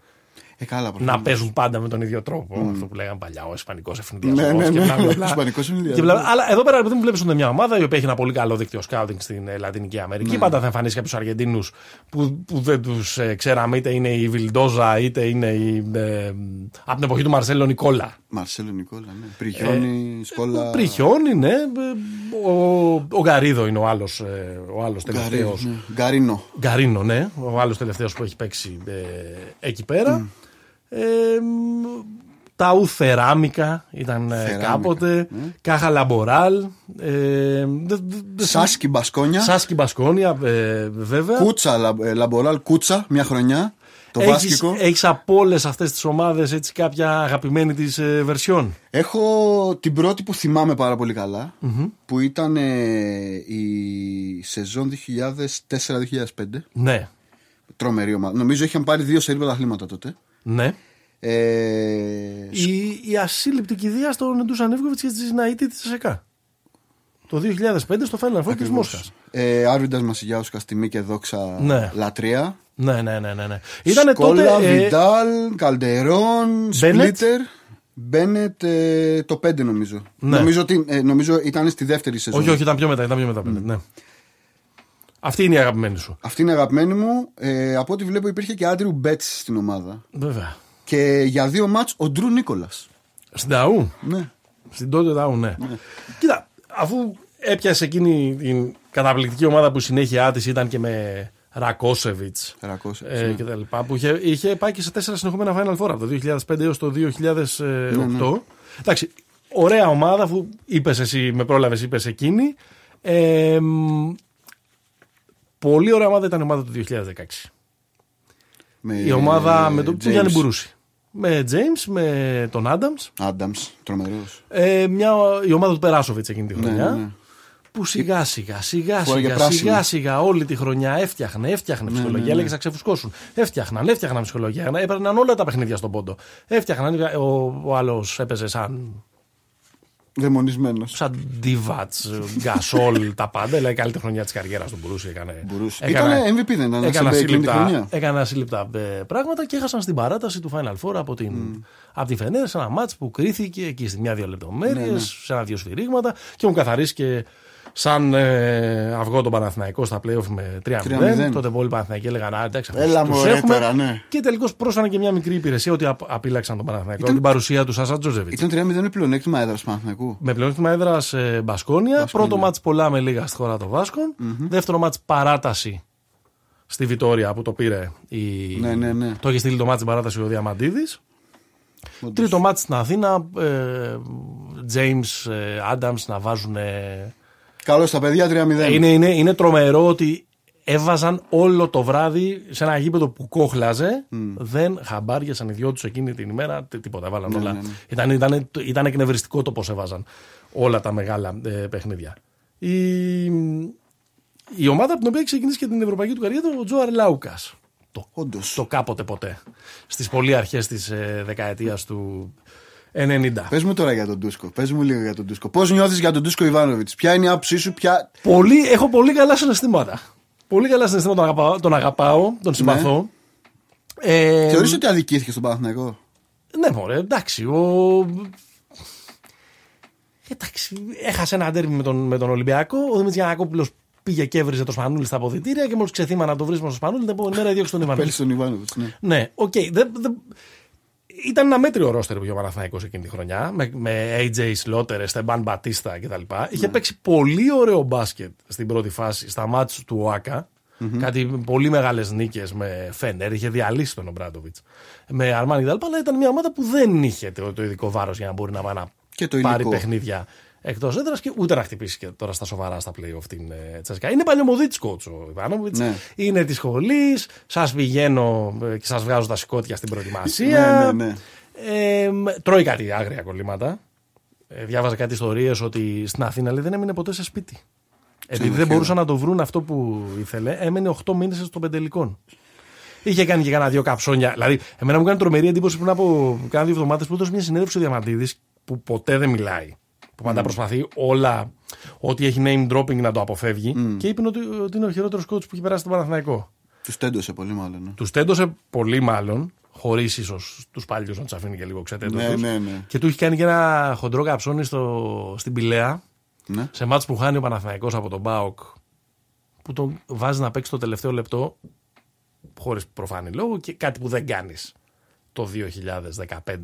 Ε, καλά, να προφανώς. παίζουν πάντα με τον ίδιο τρόπο. Αυτό που λέγανε παλιά, ο Ισπανικός ευνηδιασμό. Ναι, ναι, ναι. Ο Ισπανικός ευνηδιασμός. Αλλά εδώ πέρα δεν βλέπεις μια ομάδα η οποία έχει ένα πολύ καλό δίκτυο σκάουτινγκ στην ε, Λατινική Αμερική. Ναι. Πάντα θα εμφανίσει κάποιους Αργεντίνους που, που δεν τους ε, ξέραμε, είτε είναι η Βιλντόζα, είτε είναι η. Ε, από την εποχή του Μαρσέλο Νικόλα. Μαρσέλο Νικόλα, ναι. Πριχιόνι, Σκόλα. Πριχιόνι, ναι. ε, Ο, ο Γκαρίδο είναι ο άλλος ο άλλος τελευταίος. Γκαρίνο, ναι. Γκαρίνο. Γκαρίνο, ναι. Ο άλλος τελευταίος που έχει παίξει ε, εκεί πέρα. Ε, μ, Ταού Θεράμικα ήταν ε, Θεράμικα, κάποτε. Κάχα Λαμποράλ. Ε, δε- δε- δε- Σάσκι Μπασκόνια. Σάσκι Μπασκόνια, ε, βέβαια. Κούτσα, λα- ε, Λαμποράλ, Κούτσα, μια χρονιά. Το Έχεις, βάσκικο. έχεις από όλες αυτές τις ομάδες έτσι κάποια αγαπημένη της ε, βερσιόν; Έχω την πρώτη που θυμάμαι πάρα πολύ καλά, που ήταν ε, η σεζόν 2004-2005. Ναι, Τρομερή ομάδα. Νομίζω είχαν πάρει δύο σερή πρωταθλήματα τότε. Ναι. Ε, Η, η ασύλληπτη κηδεία στον Ντούσαν Εύκοβιτς και τη Ναήτη της ΕΣΕΚΑ. Το 2005 στο Final Four της Μόσχας. ε, Άρβιντας Μασιγιάουσκα τιμή και δόξα Ναι. λατρεία. Ναι, ναι, ναι, ναι. ναι. Ήτανε Σκόλα, τότε. ε, Βιντάλ, Καλντερόν, Σπλίτερ. Μπένετ ε, το 5 νομίζω. Ναι. Νομίζω, ότι, ε, νομίζω ήταν στη δεύτερη σεζόν. όχι, όχι, ήταν πιο μετά. Ήταν πιο μετά ναι. Αυτή είναι η αγαπημένη σου. Αυτή είναι η αγαπημένη μου. Ε, από ό,τι βλέπω υπήρχε και Άντριου Μπέτ στην ομάδα. Βέβαια. Και για δύο μάτς ο Ντρου Νίκολα. Στην Ταού. Ναι. Στην τότε Ταού, ναι. Κοίτα, αφού έπιασε εκείνη την καταπληκτική ομάδα που η συνέχεια τη ήταν και με Ρακόσεβιτς Ρακόσεβιτς, ε, ναι. και τα λοιπά, που είχε, είχε πάει και σε τέσσερα συνεχόμενα Final Four από το 2005 έως το 2008. Ναι, Εντάξει, ωραία ομάδα, αφού είπες εσύ, με πρόλαβες, είπες εκείνη. Ε, μ, πολύ ωραία ομάδα ήταν η ομάδα του 2016. Με, Η ομάδα με τον James του Γιάννη Μπουρούση. Με James, με τον Adams. Adams, τρομερός. Ε, μια, η ομάδα του Περάσοβιτς εκείνη τη χρονιά. ναι, ναι. Που σιγά σιγά, σιγά Φοράγε σιγά, πράσινο. σιγά σιγά όλη τη χρονιά έφτιαχνε, έφτιαχνε ψυχολογία. ναι, ναι. Έλεγε να ξεφουσκώσουν. Έφτιαχναν, έφτιαχναν ψυχολογία. Έπαιρναν όλα τα παιχνίδια στον πόντο. Έφτιαχναν. Ο, ο άλλος έπαιζε σαν, Δαιμονισμένος. σαν Ντίβατ, Γκασόλ, τα πάντα. Δηλαδή, η καλύτερη χρονιά της καριέρας του Μπουρούση έκανε. Μπουρούση. έκανε- Ήτανε MVP δεν ήταν, Έκανα σε εκείνη τη χρονιά. ασύλληπτα, έκανα ασύλληπτα ε, πράγματα και έχασαν στην παράταση του Final Four από την, από την Φενέρ σε ένα μάτς που κρίθηκε εκεί στη μια-δύο λεπτομέρειες, Ναι, σε ένα-δύο σφυρίγματα και έχουν καθαρίσει και σαν ε, αυγό τον Παναθηναϊκό στα playoff με 3-0. 3-0. Τότε πολλοί Παναθηναϊκοί έλεγαν Α, εντάξει, αυτούς Έλα τους μωρέ έχουμε. τώρα, ναι. Και τελικώς πρόσφανε και μια μικρή υπηρεσία ότι απ- απείλαξαν τον Παναθηναϊκό Ήταν- την παρουσία τους Σάσα Τζόζεβιτ. Ήταν 3-0 με πλεονέκτημα έδρας του Παναθηναϊκού. Με πλεονέκτημα έδρας ε, Μπασκόνια. Πρώτο μάτς πολλά με λίγα στη χώρα των βασκων Δεύτερο μάτς παράταση στη Βιτόρια που το πήρε. Η... Ναι, ναι, ναι. Το έχει στείλει το μάτς στην παράτασης ο Διαμαντίδης. Όντως. Τρίτο μάτς στην Αθήνα. Ε, James ε, Adams να βάζουν. Ε, Καλώ τα παιδιά 3-0. Είναι, είναι, είναι τρομερό ότι έβαζαν όλο το βράδυ σε ένα γήπεδο που κόχλαζε. Δεν χαμπάριασαν οι δυο τους εκείνη την ημέρα. τί- Τίποτα. Βάλαν όλα. ναι, ναι. Ήταν, ήταν, ήταν εκνευριστικό το πώς έβαζαν όλα τα μεγάλα ε, παιχνίδια. Η, η ομάδα από την οποία έχει ξεκινήσει και την ευρωπαϊκή του καριέρα ήταν ο Τζο Αρλάουκας. Το, Όντως. το κάποτε ποτέ. Στις πολύ αρχές της ε, δεκαετίας του 90. Πες μου τώρα για τον Τούσκο. Πες μου λίγο για τον Τούσκο. Πώς νιώθεις για τον Τούσκο Ιβάνοβιτς; Ποια είναι η άποψή σου, ποια. Πολύ, έχω πολύ καλά συναισθήματα. Πολύ καλά συναισθήματα. Τον αγαπάω, τον, αγαπάω, τον συμπαθώ. Ε, Θεωρείς ότι αδικήθηκε στον Παναθηναϊκό; Ναι, μωρέ, εντάξει. Ο... Εντάξει, έχασε ένα ντέρμπι με τον, με τον Ολυμπιακό. Ο Δημήτρης Γιαννακόπουλος πήγε και έβριζε τον Σπανούλη στα αποδυτήρια και μόλις ξεθύμανε το βρίσιμο στον Σπανούλη, την επόμενη μέρα έδιωξε τον Ιβάνο. Απέλυσε τον Ιβάνοβιτς. Ναι. Ναι, οκ. δεν- δεν- Ήταν ένα μέτριο ρόστερ που είχε ο Παναθηναϊκός εκείνη τη χρονιά. Με, με AJ Slaughter, Εστεμπάν Μπατίστα κτλ. Είχε παίξει πολύ ωραίο μπάσκετ στην πρώτη φάση στα ματς του ΟΑΚΑ. Κάτι πολύ μεγάλες νίκες με Φένερ. Είχε διαλύσει τον Ομπράντοβιτς. Με Αρμάνι κτλ. Αλλά ήταν μια ομάδα που δεν είχε το, το ειδικό βάρος για να μπορεί να, πάει να Και το πάρει υλικό. παιχνίδια εκτός έδρας και ούτε να χτυπήσει και τώρα στα σοβαρά στα playoff την ε, Τσέσκα. Είναι παλιωμοδίτη coach ο Ιβάνοβιτς. Ναι. Είναι της σχολής. Σας πηγαίνω ε, και σας βγάζω τα σηκώτια στην προετοιμασία. Ναι, ναι, ναι. Ε, μ, τρώει κάτι άγρια κολλήματα. Ε, διάβαζα κάτι ιστορίες ότι στην Αθήνα λέει, δεν έμεινε ποτέ σε σπίτι. Επειδή δεν χείρο. μπορούσαν να το βρουν αυτό που ήθελε, έμενε 8 μήνες στον πεντελικών. Είχε κάνει και κάνα δύο καψόνια. Δηλαδή, εμένα μου κάνει τρομερή εντύπωση πριν από κάνα δύο εβδομάδες που έδωσε μια συνέντευξη ο Διαμαντίδης που ποτέ δεν μιλάει. Που πάντα προσπαθεί όλα, ό,τι έχει name dropping να το αποφεύγει. Και είπε ότι, ότι είναι ο χειρότερος coach που έχει περάσει στον Παναθηναϊκό. Τους τέντωσε πολύ μάλλον. Ναι. Τους τέντωσε πολύ μάλλον, χωρίς ίσως τους παλιούς να τους αφήνει και λίγο ξετέντωση. Ναι, ναι, ναι. Και του έχει κάνει και ένα χοντρό καψόνι στο, στην Πηλαία, ναι. σε μάτς που χάνει ο Παναθηναϊκός από τον Μπάοκ, που τον βάζει να παίξει το τελευταίο λεπτό, χωρίς προφανή λόγο, και κάτι που δεν κάνεις το 2015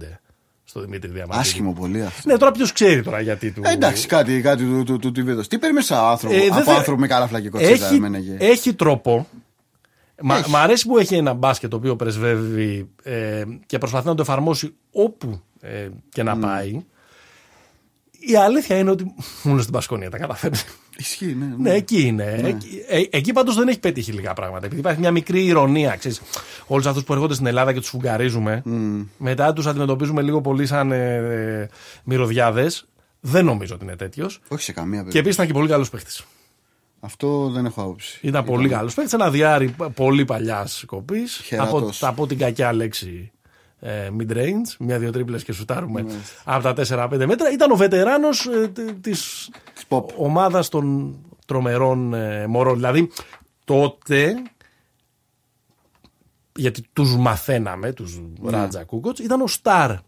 στο Δημήτρη Διαμαντίδη. Άσχημο πολύ αυτό. Ναι, τώρα ποιος ξέρει τώρα γιατί του. Ε, εντάξει, κάτι, κάτι του, του, του, του βίδος. Τι παίρνει σαν άνθρωπο, Ε, δεν από θε- άνθρωπο με καλά φλακικότητα. έχει, έμενεγε. έχει τρόπο. Μα, Έχει. μ' αρέσει που έχει ένα μπάσκετ το οποίο πρεσβεύει ε, και προσπαθεί να το εφαρμόσει όπου ε, και να πάει. Η αλήθεια είναι ότι μόνο στην Πασκόνια τα καταφέρνει. Ισχύει, ναι. Ναι, εκεί είναι. Εκεί, ε, εκεί πάντως δεν έχει πετύχει λίγα πράγματα. Επειδή υπάρχει μια μικρή ηρωνία. Ξέρεις, όλους αυτούς που έρχονται στην Ελλάδα και τους φουγκαρίζουμε, μετά τους αντιμετωπίζουμε λίγο πολύ σαν ε, ε, μυρωδιάδες. Δεν νομίζω ότι είναι τέτοιος. Όχι σε καμία Και περίπτωση. επίσης ήταν και πολύ καλός παίχτης. Αυτό δεν έχω άποψη. Ήταν πολύ καλός παίχτης. Ένα διάρρη πολύ παλιάς κοπής. Χαιράτος. Από, από την κακιά λέξη ε, mid-range. Μια-δύο τρίπλες και σουτάρουμε από τα 4-5 μέτρα. Ήταν ο βετεράνος ε, της Της pop. ομάδας των τρομερών ε, μωρών. Δηλαδή τότε. Γιατί τους μαθαίναμε, τους Ράτζα Κούκοτ, ήταν ο Σταρ. Α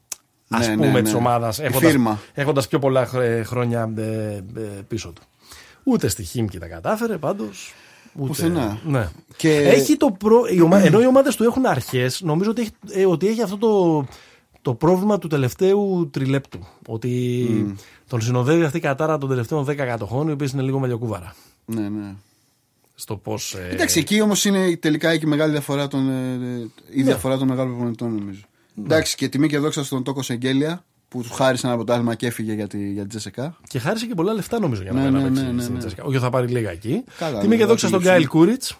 Ναι, ναι, πούμε, ναι. της ομάδας, Η φίρμα. έχοντας πιο πολλά χρ- χρόνια ε, ε, πίσω του. Ούτε στη Χίμκι τα κατάφερε πάντως. Ούτε... Πουθενά. Ναι. Και- Έχει το προ... η ομα- Ενώ οι ομάδες του έχουν αρχές, νομίζω ότι έχει, ε, ότι έχει αυτό το, το πρόβλημα του τελευταίου τριλέπτου. Ότι τον συνοδεύει αυτή η κατάρα των τελευταίων 10 κατοχών, οι οποίες είναι λίγο μελιοκούβαρα. Ναι, ναι. Στο πώς. Ε... Εντάξει, εκεί όμως είναι τελικά η μεγάλη διαφορά των, ε, ε, η διαφορά των μεγάλων προπονητών, νομίζω. Εντάξει, και τιμή και δόξα στον Τόκο Σεγγέλια που τους χάρισε ένα αποτέλεσμα και έφυγε για τη, για τη Τζεσεκά. Και χάρισε και πολλά λεφτά νομίζω για να Ναι, πάει να ναι, παίξει ναι, ναι, στην ναι. Τσέσκα. Όχι, θα πάρει λίγα εκεί. Καλά, Τιμή ναι, και δόξα θα στον τύχει. Γκάιλ Κούριτς.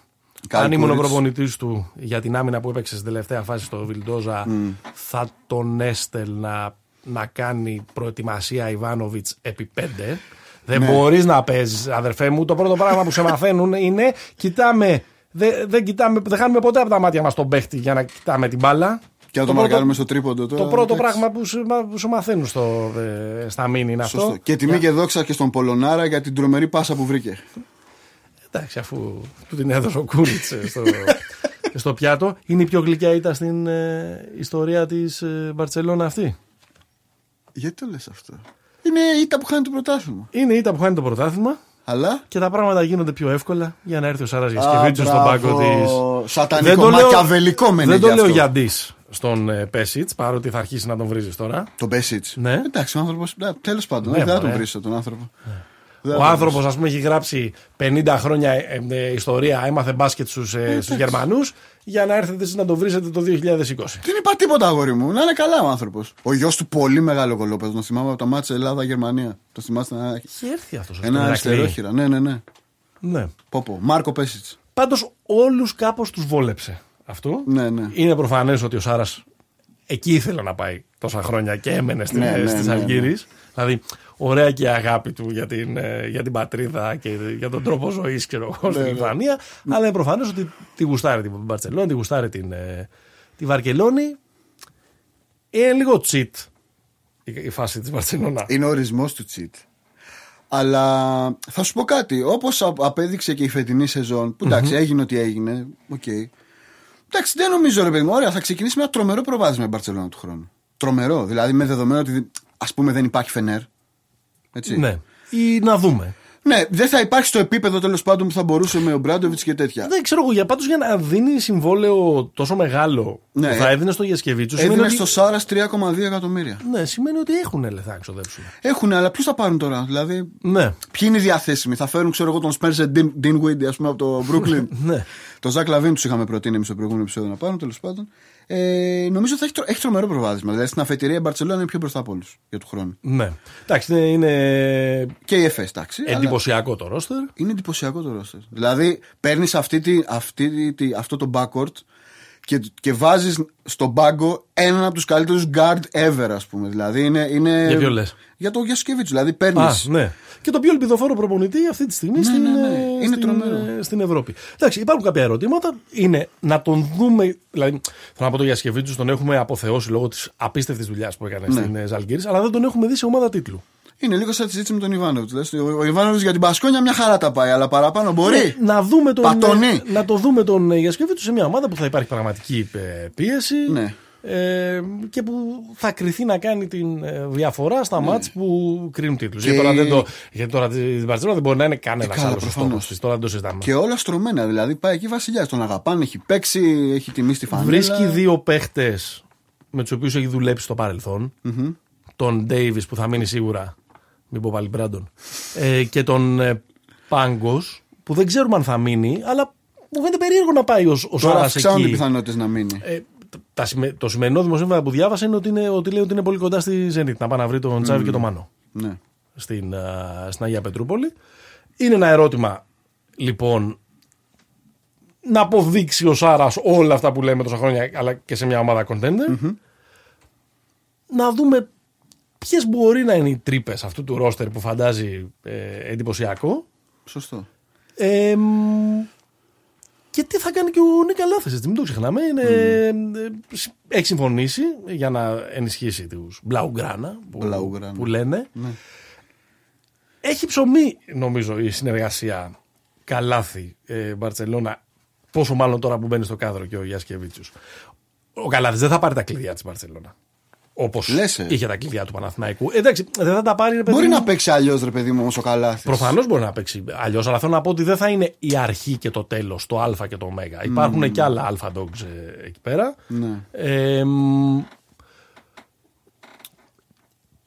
Γκάιλ Αν ήμουν ο Κούριτς. προπονητής του για την άμυνα που έπαιξε στην τελευταία φάση στο Βιλντόζα, θα τον έστελνα να κάνει προετοιμασία Ιβάνοβιτς επί πέντε. Δεν Ναι. μπορείς να παίζεις, αδερφέ μου. Το πρώτο πράγμα που σε μαθαίνουν είναι κοιτάμε. Δεν, δεν, κοιτάμε, δεν χάνουμε ποτέ από τα μάτια μας τον παίχτη για να κοιτάμε την μπάλα. Και να το, πρώτο- μαρκάρουμε στο τρίποντο τώρα. Το πρώτο εντάξει. πράγμα που σου, που σου μαθαίνουν στο, ε, στα μήνυ είναι Σωστό. αυτό. Και τιμή και δόξα και στον Πολωνάρα για την τρομερή πάσα που βρήκε. Εντάξει, αφού του την έδωσε ο Κούριτ στο, στο πιάτο, είναι η πιο γλυκιά ήττα στην ε, ιστορία της ε, Μπαρσελόνα αυτή. Γιατί το λες αυτό; Είναι η ήττα που χάνει το πρωτάθλημα. Είναι η ήττα που χάνει το πρωτάθλημα Αλλά; και τα πράγματα γίνονται πιο εύκολα για να έρθει ο Σάρα Γιασκεβίτσιος Α, στον μπράβο. πάγκο της. Σατανικό, μακιαβελικό μένει Δεν το γι' λέω αυτό. για ντύς στον ε, Πέσιτς, παρότι θα αρχίσει να τον βρίζεις τώρα. Τον Μπέσιτ. Ναι. Εντάξει, ο άνθρωπος. Τέλος πάντων, Ναι, δεν θα τον μωρέ. βρίσω τον άνθρωπο. Ο άνθρωπος, ας πούμε, έχει γράψει 50 χρόνια ε, ε, ιστορία, έμαθε μπάσκετ στους ε, στους Γερμανούς, για να έρθετε εσείς να το βρίσετε το 2020. Δεν είπα τίποτα, αγόρι μου. Να είναι καλά ο άνθρωπος. Ο γιος του πολύ μεγάλο κολόπεδο. Να θυμάμαι από τα μάτια Ελλάδα-Γερμανία. Το θυμάστε να έχει; Έχει έρθει αυτός. Ένα αριστερόχειρα. Ναι, ναι, ναι. Ναι. Πόπο. Μάρκο Πέσιτς. Πάντως όλους κάπως τους βόλεψε αυτό. Ναι, ναι. Είναι προφανές ότι ο Σάρας εκεί ήθελε να πάει τόσα χρόνια και έμενε στην, Ναι, ναι, στις ναι, ναι. Ζαλγκίρις. Δηλαδή, ωραία και η αγάπη του για την, ε, για την πατρίδα και για τον τρόπο ζωής ξέρω εγώ, στην ναι. Ισπανία. Αλλά είναι προφανές ότι τη γουστάρει την Μπαρσελόνη, τη γουστάρει την, ε, τη Βαρκελόνη. Είναι λίγο cheat η, η φάση της Μπαρσελόνα. Είναι ο ορισμός του cheat. Αλλά θα σου πω κάτι. Όπως απέδειξε και η φετινή σεζόν, που εντάξει, έγινε ό,τι έγινε. Οκ. Εντάξει, δεν νομίζω ρε παιδί μου. Ωραία, θα ξεκινήσει με ένα τρομερό προβάδισμα η Μπαρσελόνα του χρόνου. Τρομερό. Δηλαδή με δεδομένο ότι ας πούμε δεν υπάρχει φενέρ. Έτσι. Ναι. Ή να δούμε. Ναι, δεν θα υπάρχει στο επίπεδο τέλος πάντων που θα μπορούσε με ο Μπράντοβιτς και τέτοια. Δεν ξέρω εγώ, για πάντως για να δίνει συμβόλαιο τόσο μεγάλο Ναι. που θα έδινε στο Γιασκεβίτσου. Έδινε σημαίνει στο ότι- Σάρα 3,2 εκατομμύρια. Ναι, σημαίνει ότι έχουν λεφτά να ξοδέψουν. Έχουν, αλλά ποιου θα πάρουν τώρα. Δηλαδή, Ναι. ποιοι είναι οι διαθέσιμοι; Θα φέρουν, ξέρω εγώ, τον Σπέρζε Dinwiddie, ας πούμε, από το Brooklyn. ναι. τον Zach LaVine τους είχαμε προτείνει εμείς στο προηγούμενο επεισόδιο να πάρουν, τέλος πάντων. Ε, νομίζω ότι θα έχει, τρο- έχει τρομερό προβάδισμα. Δηλαδή στην αφετηρία η Μπαρσελόνα είναι πιο μπροστά από όλους για του χρόνου. ναι. Εντάξει, είναι, είναι Και η ΕΦΕΣ, εντάξει. αλλά εντυπωσιακό το ρόστερ. Είναι εντυπωσιακό το ρόστερ. Δηλαδή παίρνεις αυτή τη, αυτή τη, αυτό το backcourt και, και βάζεις στον πάγκο έναν από τους καλύτερους guard ever, ας πούμε. Δηλαδή είναι. είναι Για ποιο λες; Για τον Γιασικεβίτσιους. Δηλαδή παίρνεις. Α, ναι. Και το πιο ελπιδοφόρο προπονητή αυτή τη στιγμή στην, ναι, ναι. ε, Είναι στην, τρομερό. ε, στην Ευρώπη. Εντάξει, υπάρχουν κάποια ερωτήματα. Είναι να τον δούμε. Δηλαδή, θέλω να πω το Γιασκεβίτσου τον έχουμε αποθεώσει λόγω της απίστευτης δουλειάς που έκανε Ναι. στην Ζαλγκύρης, αλλά δεν τον έχουμε δει σε ομάδα τίτλου. Είναι λίγο σαν τη συζήτηση με τον Ιβάνοβιτς. Δηλαδή, ο, ο Ιβάνοβιτς για την Πασκόνια μια χαρά τα πάει, αλλά παραπάνω μπορεί. Ναι, να, δούμε τον, Πατώνει. να το δούμε τον ε, Γιασκεβίτσου σε μια ομάδα που θα υπάρχει πραγματική ε, πίεση. Ναι. Ε, και που θα κρυθεί να κάνει την ε, διαφορά στα μάτς που κρίνουν τίτλους. Ναι. Και- Γιατί, τώρα δεν το, γιατί τώρα την Παρσελόνα δεν μπορεί να είναι κανένας Ε, καλά, άλλος προφανώς. στόχος της. Τώρα δεν το συζητάμε. Και όλα στρωμένα. Δηλαδή πάει εκεί βασιλιά. Τον αγαπάνε, έχει παίξει, έχει τιμή στη φανέλα. Βρίσκει δύο παίχτες με τους οποίους έχει δουλέψει στο παρελθον Τον Ντέιβι που θα μείνει σίγουρα. Μην πω πάλι Μπράντον. Ε, και τον ε, Πάγκος που δεν ξέρουμε αν θα μείνει, αλλά μου φαίνεται περίεργο να πάει ο, ο Τώρα Σάρα αυξάνονται οι εκεί. πιθανότητες να μείνει. Ε, τα, σημε- το σημερινό δημοσίευμα που διάβασα είναι ότι, είναι ότι λέει ότι είναι πολύ κοντά στη Zenit να πάει να βρει τον Τσάβη και τον Μάνο Ναι. στην, α, στην Αγία Πετρούπολη. Είναι ένα ερώτημα λοιπόν να αποδείξει ο Σάρας όλα αυτά που λέμε τόσα χρόνια, αλλά και σε μια ομάδα contender. Να δούμε ποιες μπορεί να είναι οι τρύπες αυτού του ρόστερ που φαντάζει ε, εντυπωσιακό; Σωστό. Ε, μ, και τι θα κάνει και ο Νίκα Λάθες, έτσι, μην το ξεχνάμε. Είναι, ε, σ- έχει συμφωνήσει για να ενισχύσει τους Μπλαουγκράνα που, Blaugrana. που λένε. Ναι. Έχει ψωμί, νομίζω, η συνεργασία Καλάθι ε, Μπαρσελόνα. Πόσο μάλλον τώρα που μπαίνει στο κάδρο και ο Γιάσκεβίτσιους. Ο Καλάθης δεν θα πάρει τα κλειδιά της Μπαρσελόνα. Όπως Λες, ε. είχε τα κλειδιά του Παναθηναϊκού. Ε, εντάξει, δεν θα τα πάρει. ρε παιδί Μπορεί μου. να παίξει αλλιώς, ρε παιδί μου, όμω ο Καλάθι. Προφανώς μπορεί να παίξει αλλιώς, αλλά θέλω να πω ότι δεν θα είναι η αρχή και το τέλος, το Α και το Ω. Υπάρχουν και άλλα αλφα dogs ε, εκεί πέρα. Ναι. Ε, μ,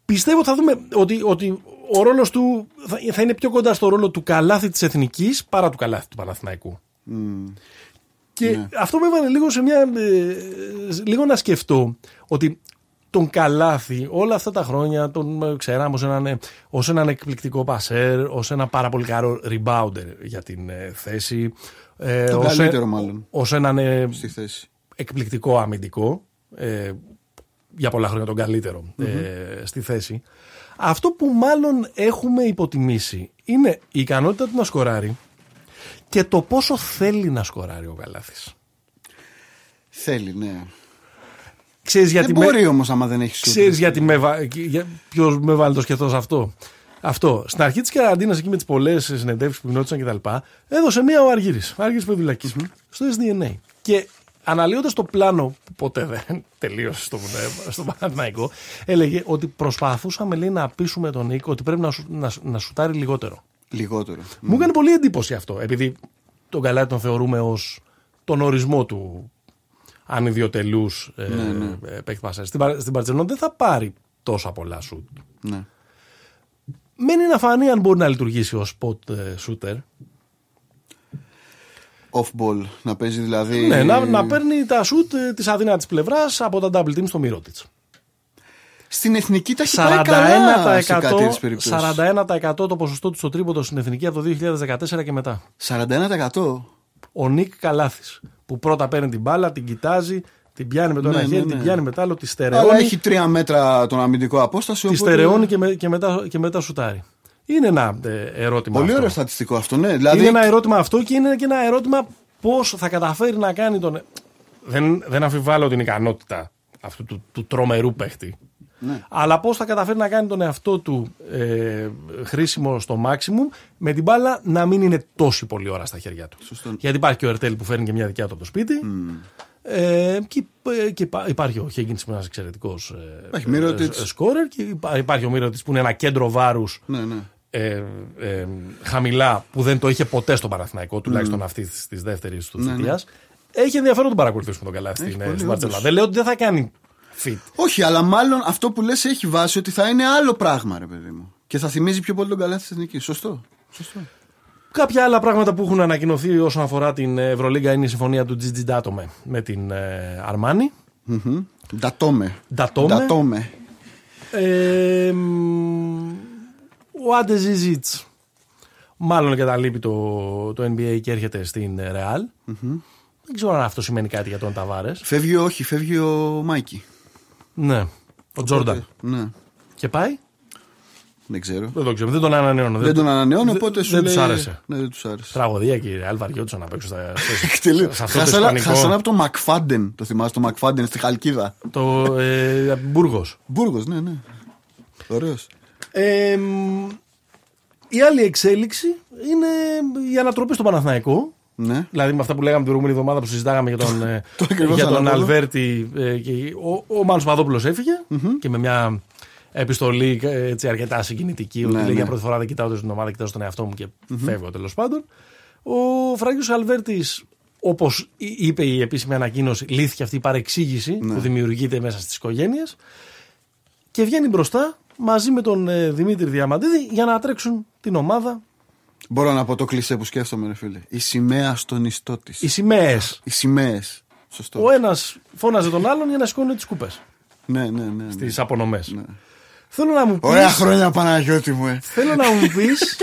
πιστεύω θα δούμε ότι, ότι ο ρόλος του θα, θα είναι πιο κοντά στο ρόλο του καλάθι της εθνικής παρά του καλάθι του Παναθηναϊκού. Και Ναι. αυτό με έβαλε λίγο σε μια. ε, λίγο να σκεφτώ ότι τον Καλάθι όλα αυτά τα χρόνια τον ε, ξέραμε ως έναν, ε, ως έναν εκπληκτικό πασέρ, ως ένα πάρα πολύ καλό rebounder για την ε, θέση. Ε, Τον ως, καλύτερο, ε, μάλλον. Ως έναν ε, Στη θέση. εκπληκτικό αμυντικό. Ε, για πολλά χρόνια τον καλύτερο ε, στη θέση. Αυτό που μάλλον έχουμε υποτιμήσει είναι η ικανότητα του να σκοράρει και το πόσο θέλει να σκοράρει ο Καλάθης. Θέλει, ναι. Ξέρεις γιατί, δεν με, μπορεί όμως άμα δεν έχεις σουτ. ξέρεις γιατί με, βα- για- ποιος με βάλει το σκεφτός σε αυτό. Αυτό. Στην αρχή της καραντίνας, εκεί με τις πολλές συνεντεύξεις που γινόντουσαν κτλ., έδωσε μία ο Αργύρης. Ο Αργύρης Πεδουλάκη. Στο SDNA. Και αναλύοντας το πλάνο που ποτέ δεν τελείωσε στο, στο Παναθηναϊκό, έλεγε ότι προσπαθούσαμε λέει, να πείσουμε τον Νίκο ότι πρέπει να, σου, να, να σουτάρει λιγότερο. Λιγότερο. Μου έκανε πολύ εντύπωση αυτό, επειδή τον Καλάτη τον θεωρούμε ως τον ορισμό του ανιδιοτελού ε, ε, παίκτης πασάρι. Στην, Παρ- στην Παρσελόνα δεν θα πάρει τόσα πολλά σουτ. Ναι. μένει να φανεί αν μπορεί να λειτουργήσει ω spot ε, shooter. Off-ball. Να παίζει δηλαδή. Ναι, να, να παίρνει τα shoot ε, της αδύνατης πλευράς από τα double team στο μύρο τη. Στην εθνική τα έχει πάει καλά σε κάτι της περιπτώσεις. 41% το ποσοστό του στο τρίποντο στην εθνική από το 2014 και μετά. 41%. Ο Νίκ Καλάθης. Που πρώτα παίρνει την μπάλα, την κοιτάζει, την πιάνει με το Ναι, ένα ναι, χέρι, ναι. την πιάνει με το άλλο, τη Αλλά στερεώνει. έχει τρία μέτρα τον αμυντικό απόσταση. Τη οπότε- στερεώνει και, με- και, μετά, και μετά σουτάρει. Είναι ένα ε, ερώτημα. Πολύ αυτό. ωραίο στατιστικό αυτό, ναι. Δηλαδή, Είναι ένα ερώτημα αυτό και είναι και ένα ερώτημα πώς θα καταφέρει να κάνει τον. Δεν, δεν αμφιβάλλω την ικανότητα αυτού του, του τρομερού παίχτη. Ναι. Αλλά πώς θα καταφέρει να κάνει τον εαυτό του ε, χρήσιμο στο maximum με την μπάλα να μην είναι τόση πολλή ώρα στα χέρια του. Σωστό. Γιατί υπάρχει και ο Ερτέλ που φέρνει και μια δικιά του από το σπίτι. Ε, και, ε, και υπά- υπάρχει ο Χέγγινς που είναι ένας εξαιρετικός Υπάρχει Mirotic. σκόρερ και υπά- υπάρχει ο Μύρωτης που είναι ένα κέντρο βάρους Ναι, ναι. ε, ε, χαμηλά που δεν το είχε ποτέ στο Παναθηναϊκό, τουλάχιστον αυτή της δεύτερης του Ναι, θητείας. Έχει ενδιαφέρον να τον παρακολουθήσουμε τον καλά στην, πολύ, ε, στην όντως. Μπαρτσελόνα. Δεν λέω ότι δεν θα κάνει fit. Όχι, αλλά μάλλον αυτό που λες έχει βάση ότι θα είναι άλλο πράγμα, ρε παιδί μου. Και θα θυμίζει πιο πολύ τον καλάθι της εθνικής. Σωστό. Σωστό. Κάποια άλλα πράγματα που έχουν ανακοινωθεί όσον αφορά την Ευρωλίγκα είναι η συμφωνία του Gigi Datome με την ε, Αρμάνι. Μμμ. Ντατόμε. Datome. Ντατόμε. Ε, μ, ο Άντε Ζιζίτς μάλλον καταλείπει το, το NBA και έρχεται στην ε, Real. Δεν ξέρω αν αυτό σημαίνει κάτι για τον Ταβάρες. Φεύγει, όχι, φεύγει ο Μάικη. Ναι, ο Τζόρνταν. Ναι. Και πάει; Δεν ξέρω. Δεν το ξέρω, δεν τον ανανεώνω. Δεν τον ανανεώνω, δεν- οπότε σου δεν λέει... τους άρεσε. Ναι, δεν τους άρεσε. Τραγωδία και η Real βαριόντουσαν να παίξουν στα, Εκτελεί. σε αυτό το Χάσανα, ισπανικό. χάσανα από το Μακφάντεν. Το θυμάσαι το Μακφάντεν στη Χαλκίδα. το ε, Μπούργος. Μπούργος, ναι, ναι. Ωραίος. Ε, μ, η άλλη εξέλιξη είναι η ανατροπή στο Παναθηναϊκό. Ναι. Δηλαδή με αυτά που λέγαμε την προηγούμενη εβδομάδα που συζητάγαμε για τον, ε, Το ακριβώς για τον ανάποδο. Αλβέρτη. ε, και ο ο Μάνος Παδόπουλος έφυγε και με μια επιστολή ε, έτσι, αρκετά συγκινητική. Ότι Ναι, λέει ναι. για πρώτη φορά δεν κοιτάω την ομάδα, κοιτάω στον εαυτό μου και φεύγω τέλος πάντων. Ο Φράγκος Αλβέρτης όπως εί- είπε η επίσημη ανακοίνωση, λύθηκε αυτή η παρεξήγηση Ναι. που δημιουργείται μέσα στις οικογένειες και βγαίνει μπροστά μαζί με τον ε, Δημήτρη Διαμαντίδη για να τρέξουν την ομάδα. Μπορώ να πω το κλισέ που σκέφτομαι, ρε φίλε. Η σημαία στον ιστό της. Οι σημαίες. Οι σημαίες. Σωστό. Ο ένας φώναζε τον άλλον για να σηκώνει τις κούπες, Ναι, ναι, ναι. ναι. τις απονομές. Ναι. Θέλω να μου πεις, Ωραία χρόνια, Παναγιώτη μου, ε. θέλω να μου πεις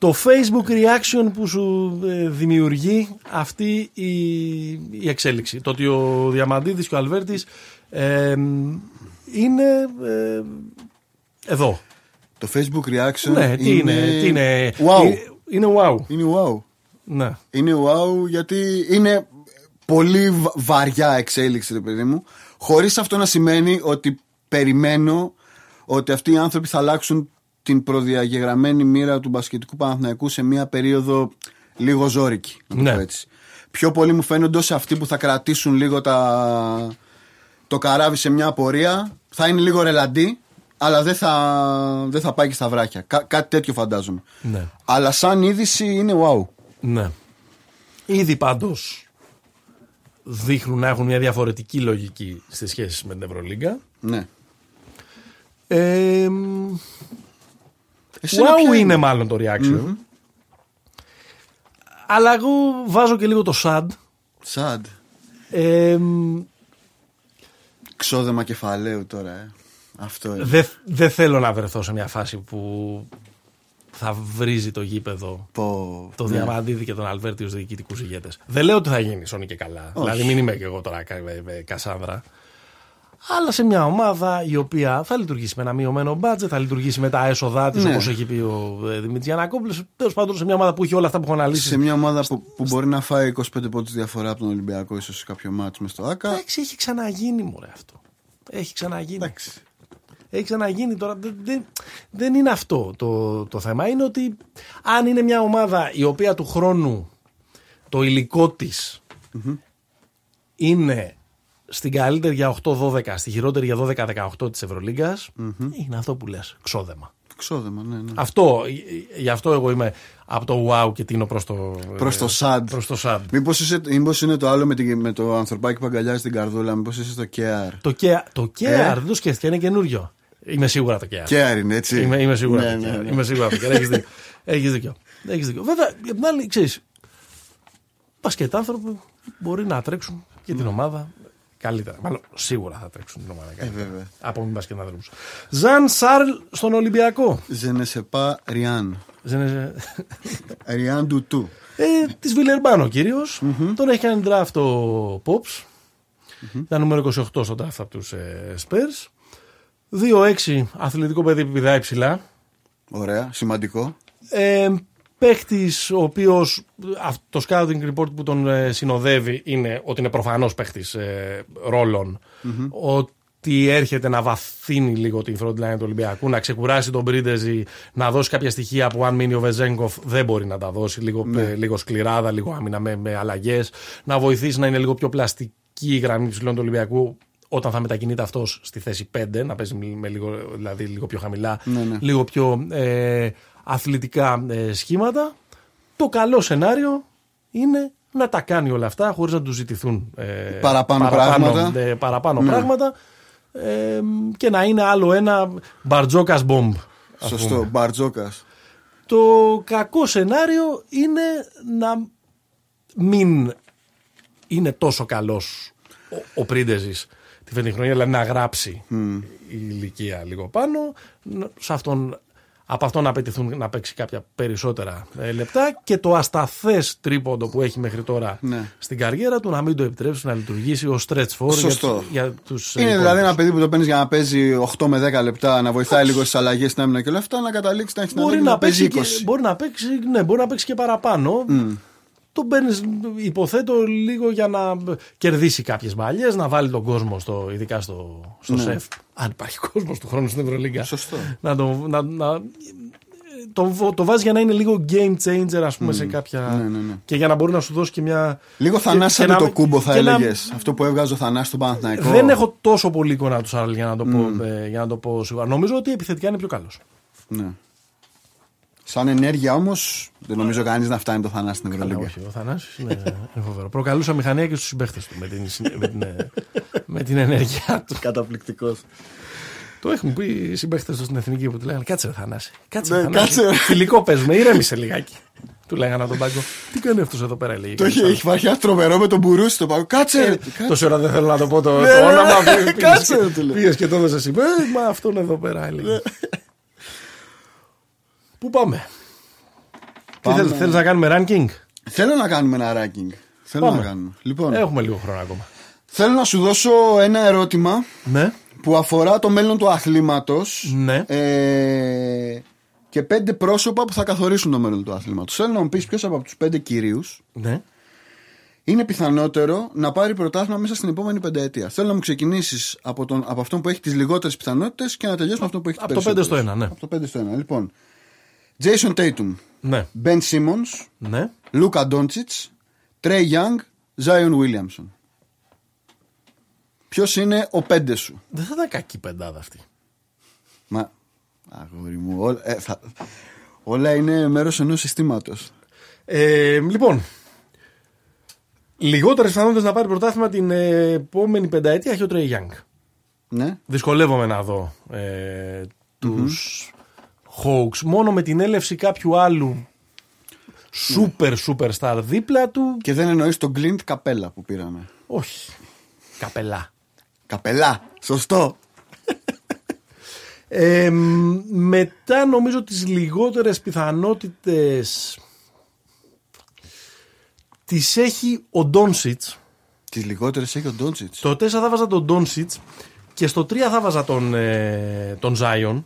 το facebook reaction που σου ε, δημιουργεί αυτή η, η εξέλιξη. Το ότι ο Διαμαντίδης και ο Αλβέρτης ε, είναι ε, εδώ. Το Facebook reaction Ναι, τι είναι, τι είναι; Wow. Είναι, είναι wow. Είναι wow. Ναι. Είναι wow γιατί είναι πολύ βα- βαριά εξέλιξη, ρε παιδί μου. Χωρίς αυτό να σημαίνει ότι περιμένω ότι αυτοί οι άνθρωποι θα αλλάξουν την προδιαγεγραμμένη μοίρα του μπασκετικού Παναθηναϊκού σε μια περίοδο λίγο ζώρικη. Να το Ναι. πω έτσι. Πιο πολύ μου φαίνονται ως αυτοί που θα κρατήσουν λίγο τα... το καράβι σε μια πορεία. Θα είναι λίγο ρελαντί, αλλά δεν θα, δεν θα πάει και στα βράχια. Κά- κάτι τέτοιο φαντάζομαι. Ναι. Αλλά σαν είδηση είναι wow. Ναι. Ήδη πάντως δείχνουν να έχουν μια διαφορετική λογική στις σχέσεις με την Ευρωλίγκα. Ναι. Ε, Εσένα wow ποια είναι μάλλον το reaction. Αλλά εγώ βάζω και λίγο το sad. Σαντ. Ε, Ξόδεμα κεφαλαίου τώρα, ε. Αυτό είναι. Δεν δεν θέλω να βρεθώ σε μια φάση που θα βρίζει το γήπεδο Πω. το ναι. Διαμαντίδη και τον Αλβέρτη ως διοικητικούς ηγέτες. Δεν λέω ότι θα γίνει σώνη και καλά. Όχι. Δηλαδή, μην είμαι και εγώ τώρα κα- ε, ε, Κασάνδρα. Αλλά σε μια ομάδα η οποία θα λειτουργήσει με ένα μειωμένο μπάτζετ, θα λειτουργήσει με τα έσοδά της, Ναι. όπως έχει πει ο ε, Δημήτρη Γιανακόπουλο. Τέλος πάντων, σε μια ομάδα που έχει όλα αυτά που έχω αναλύσει. Σε μια ομάδα που, που μπορεί να φάει 25 πόντους διαφορά από τον Ολυμπιακό, ίσως σε κάποιο μάτσο μες στο ΑΚΑ. Εντάξει, έχει ξαναγίνει μωρέ αυτό. Έχει ξαναγίνει. Εντάξει. Έχει ξαναγίνει τώρα. Δεν, δεν, δεν είναι αυτό το, το θέμα. Είναι ότι αν είναι μια ομάδα η οποία του χρόνου το υλικό της είναι στην καλύτερη για 8-12, στη χειρότερη για 12-18 της ευρωλιγκα είναι αυτό που λες, ξόδεμα. Ξόδεμα, ναι, ναι. Αυτό, ε, γι' αυτό εγώ είμαι από το wow και τίνω προς το, Προς το sad. Προς το sad. Μήπως, μήπως είναι το άλλο με, την, με το ανθρωπάκι που αγκαλιάζει την καρδούλα, μήπως είσαι στο care. Το care, το care Ε; δεν το σκέφτηκα, είναι καινούριο. Είμαι σίγουρα το Κέαρ. Κέαρ είναι έτσι. Είμαι, είμαι σίγουρα Ναι, το ναι, Κέαρ. ναι. Είμαι σίγουρα το Κέαρ. Έχεις δίκιο. Έχεις δίκιο. Έχεις δίκιο. Βέβαια, για την άλλη, ξέρεις, μπασκετάνθρωποι μπορεί να τρέξουν και την ομάδα καλύτερα. Μάλλον σίγουρα θα τρέξουν την ομάδα Ε, καλύτερα. βέβαια. από μη μπασκετάνθρωπους. Ζαν Σάρλ στον Ολυμπιακό. Je ne sais pas rien. Δεν είναι- Rien du tout. Ε, της Βιλερμπάνο κυρίως. Τον έχει κάνει draft ο Pops. Ήταν νούμερο 28 στο draft από τους ε, Spurs. 2-6 αθλητικό παιδί που πηδάει ψηλά. Ωραία, σημαντικό. Ε, Παίχτης ο οποίος το scouting report που τον ε, συνοδεύει είναι ότι είναι προφανώς παίχτης ε, ρολων Ότι έρχεται να βαθύνει λίγο την front line του Ολυμπιακού, να ξεκουράσει τον Πρίντεζι, να δώσει κάποια στοιχεία που αν μείνει ο Βεζέγκοφ δεν μπορεί να τα δώσει. Λίγο, ε, λίγο σκληράδα, λίγο άμυνα με, με αλλαγές. Να βοηθήσει να είναι λίγο πιο πλαστική η γραμμή ψηλών του Ολυμπιακού όταν θα μετακινείται αυτός στη θέση 5, να παίζει με λίγο, δηλαδή λίγο πιο χαμηλά, Ναι, ναι. λίγο πιο ε, αθλητικά ε, σχήματα. Το καλό σενάριο είναι να τα κάνει όλα αυτά χωρίς να τους ζητηθούν ε, Παραπάνω πράγματα. ε, παραπάνω Ναι. πράγματα ε, και να είναι άλλο ένα μπαρτζόκας μπομπ. ας Σωστό. πούμε. Μπαρτζόκας. Το κακό σενάριο είναι να μην είναι τόσο καλός ο, ο Πρίντεζης τη φετινή χρονιά, δηλαδή να γράψει η ηλικία λίγο πάνω, να- σε αυτόν, από αυτό να απαιτηθούν να παίξει κάποια περισσότερα ε, λεπτά και το ασταθές τρίποντο που έχει μέχρι τώρα Ναι. στην καριέρα του να μην το επιτρέψει να λειτουργήσει ως stretch for Σωστό. για, τους- για τους ε, Είναι δηλαδή υπόλοιπους. ένα παιδί που το παίρνεις για να παίζει 8 με 10 λεπτά, να βοηθάει λίγο στις αλλαγές στην άμυνα και όλα αυτά, να καταλήξει να έχει την μπορεί ανάγκη να, να παίζει παίξει 20. και, μπορεί να παίξει, ναι, μπορεί να παίξει και παραπάνω. Το παίρνεις, υποθέτω, λίγο για να κερδίσει κάποιες μαλλιέ, να βάλει τον κόσμο, στο, ειδικά στο, στο σεφ. Αν υπάρχει κόσμος του χρόνου στην Ευρωλίγκα. Σωστό. Να το, να, να, το, το βάζεις για να είναι λίγο game changer, ας πούμε, σε κάποια. Ναι, ναι, ναι. Και για να μπορεί να σου δώσει και μια. Λίγο και- θανάσανε και να- το κούμπο, θα και να- έλεγες. Αυτό που έβγαζε ο Θανάσης στον Παναθηναϊκό. Δεν έχω τόσο πολύ εικόνα του Σάρλ για να το, πω, ε, για να το πω σίγουρα. Νομίζω ότι επιθετικά είναι πιο καλός. Ναι. Σαν ενέργεια όμως, δεν νομίζω κανείς να φτάνει το Θανάση στην Ευρωλίγκα. Όχι, ο Θανάσης είναι, είναι φοβερό. Προκαλούσε μηχανία και στους συμπαίχτες του με την, συν- με, την, ε, με την ενέργειά του. Καταπληκτικός. Το έχουν πει οι συμπαίχτες του στην εθνική που του λέγανε Κάτσε, ρε Θανάση. Κάτσε, Ναι, ρε, Θανάση. κάτσε, ρε». Φιλικό πες με, ήρεμησε λιγάκι. Του λέγανε από τον πάγκο. Τι κάνει αυτός εδώ πέρα, έλεγε. Το έχει, έχει υπάρχει ένα τρομερό με τον Μπουρούση το πάω. Κάτσε! ρε, κάτσε. Τόση ώρα δεν θέλω να το πω το, Ναι, το ναι, όνομα. ναι, πήγες κάτσε, και- ρε, του λέω. Πήγες και το έδωσες εσύ. Ε, Μα αυτόν εδώ πέρα έλεγε. Πού πάμε; Τι Πάμε. θέλεις, θέλεις να κάνουμε ranking; Θέλω να κάνουμε ένα ranking. Θέλω Πάμε. να κάνουμε. Λοιπόν, Έχουμε λίγο χρόνο ακόμα. θέλω να σου δώσω ένα ερώτημα Ναι. που αφορά το μέλλον του αθλήματος Ναι. ε, και πέντε πρόσωπα που θα καθορίσουν το μέλλον του αθλήματος. Θέλω να μου πεις ποιος από τους πέντε κυρίους Ναι. είναι πιθανότερο να πάρει πρωτάθλημα μέσα στην επόμενη πενταετία. Θέλω να μου ξεκινήσεις από, τον, από αυτόν που έχει τις λιγότερες πιθανότητες και να τελειώσουμε αυτό που έχει τις από το πέντε στο περισσότερες. ένα, ναι. Από το 5 στο 1. Λοιπόν, Jason Tatum, Ναι. Ben Simmons, Ναι. Luka Doncic, Trey Young, Zion Williamson. Ποιος είναι ο πέντε σου; Δεν θα ήταν κακή πεντάδα αυτή. Μα, αγόρι μου, όλα, ε, θα- όλα είναι μέρος ενός συστήματος. Ε, λοιπόν, λιγότερες πιθανότητες να πάρει πρωτάθλημα την ε, επόμενη πενταετία έχει ο Τρέι Γιάνγκ. Ναι. Δυσκολεύομαι να δω ε, τους Hawks μόνο με την έλευση κάποιου άλλου super superstar δίπλα του. Και δεν εννοείς τον Clint Καπέλα που πήραμε. Όχι. Καπελά. Καπελά, σωστό. Ε, μ, μετά νομίζω τις λιγότερες πιθανότητες τις έχει ο Ντόνσιτς. Τις λιγότερες έχει ο Ντόντσιτς. Στο 4 θα βάζα τον Ντόνσιτς και στο 3 θα 'βαζα τον, ε, τον Zion.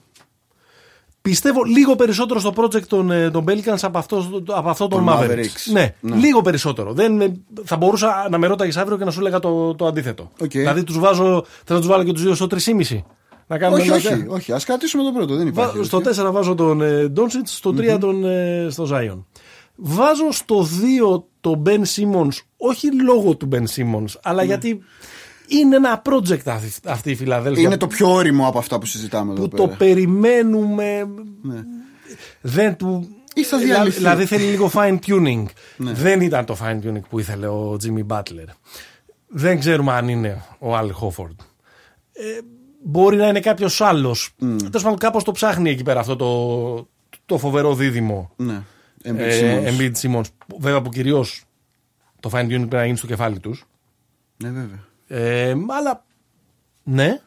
Πιστεύω λίγο περισσότερο στο project των, ε, των Pelicans από αυτό, από αυτό των Των Mavericks. Mavericks. Ναι, Ναι. λίγο περισσότερο. Δεν, ε, θα μπορούσα να με ρώταγες αύριο και να σου έλεγα το, το αντίθετο. Οκ. Δηλαδή τους βάζω, θα τους βάλω και τους δύο στο 3,5. Να κάνουμε όχι, ένα- όχι, όχι. Ας κρατήσουμε το πρώτο, δεν υπάρχει. Βα- στο 4 βάζω τον ε, Ντόντσιτς, στο 3 τον ε, στο Zion. Βάζω στο 2 τον Ben Simmons, όχι λόγω του Ben Simmons, αλλά γιατί είναι ένα project αυτή, αυτή η Φιλαδέλφια. Είναι το πιο όριμο από αυτά που συζητάμε εδώ που πέρα. το περιμένουμε. Δεν του. Ή θα δηλα- διαλυθεί. Δηλαδή θέλει λίγο fine tuning. Ναι. Δεν ήταν το fine tuning που ήθελε ο Jimmy Butler. Δεν ξέρουμε αν είναι ο Al Hofford. Ε, μπορεί να είναι κάποιος άλλος. Mm. Τέλος πάντων, κάπως το ψάχνει εκεί πέρα αυτό το, το φοβερό δίδυμο. Ναι. Embiid Ε, Simmons. Embiid Simmons. Βέβαια που κυρίως το fine tuning πρέπει να γίνει στο κεφάλι τους. Ναι, βέβαια. Ε, αλλά ναι.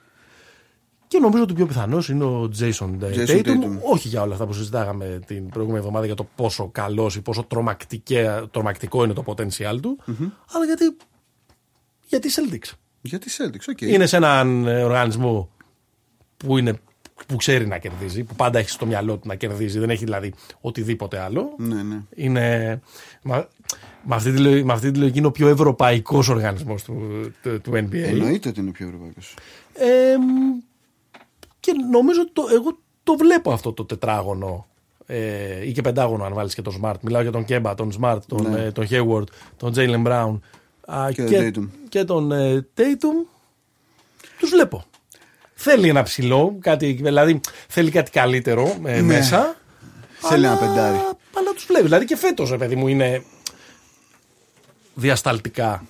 Και νομίζω ότι ο πιο πιθανός είναι ο Jason, Jason Tatum, Tatum. Όχι για όλα αυτά που συζητάγαμε την προηγούμενη εβδομάδα για το πόσο καλός ή πόσο τρομακτικέ- τρομακτικό είναι το potential του, αλλά γιατί. Γιατί Celtics. Γιατί Celtics, OK. Είναι σε έναν ε, οργανισμό που, είναι, που ξέρει να κερδίζει, που πάντα έχει στο μυαλό του να κερδίζει, δεν έχει δηλαδή οτιδήποτε άλλο. Ναι, ναι. Είναι. Μα, με, αυτή τη, λογική- με αυτή τη λογική είναι ο πιο ευρωπαϊκός οργανισμός του, του, του NBA. Εννοείται ότι είναι πιο ευρωπαϊκός. Ε, και νομίζω ότι το, εγώ το βλέπω αυτό το τετράγωνο ε, ή και πεντάγωνο αν βάλεις και τον Smart. Μιλάω για τον Κέμπα, τον Smart, τον, Ναι. ε, τον Hayward, τον Jalen Brown α, Και και, τον Tatum. και τον ε, Tatum. Τους βλέπω. Θέλει ένα ψηλό, κάτι, δηλαδή θέλει κάτι καλύτερο ε, μέσα. Θέλει αλλά- ένα πεντάρι. Αλλά τους βλέπει. Δηλαδή και φέτος, ρε παιδί μου, είναι διασταλτικά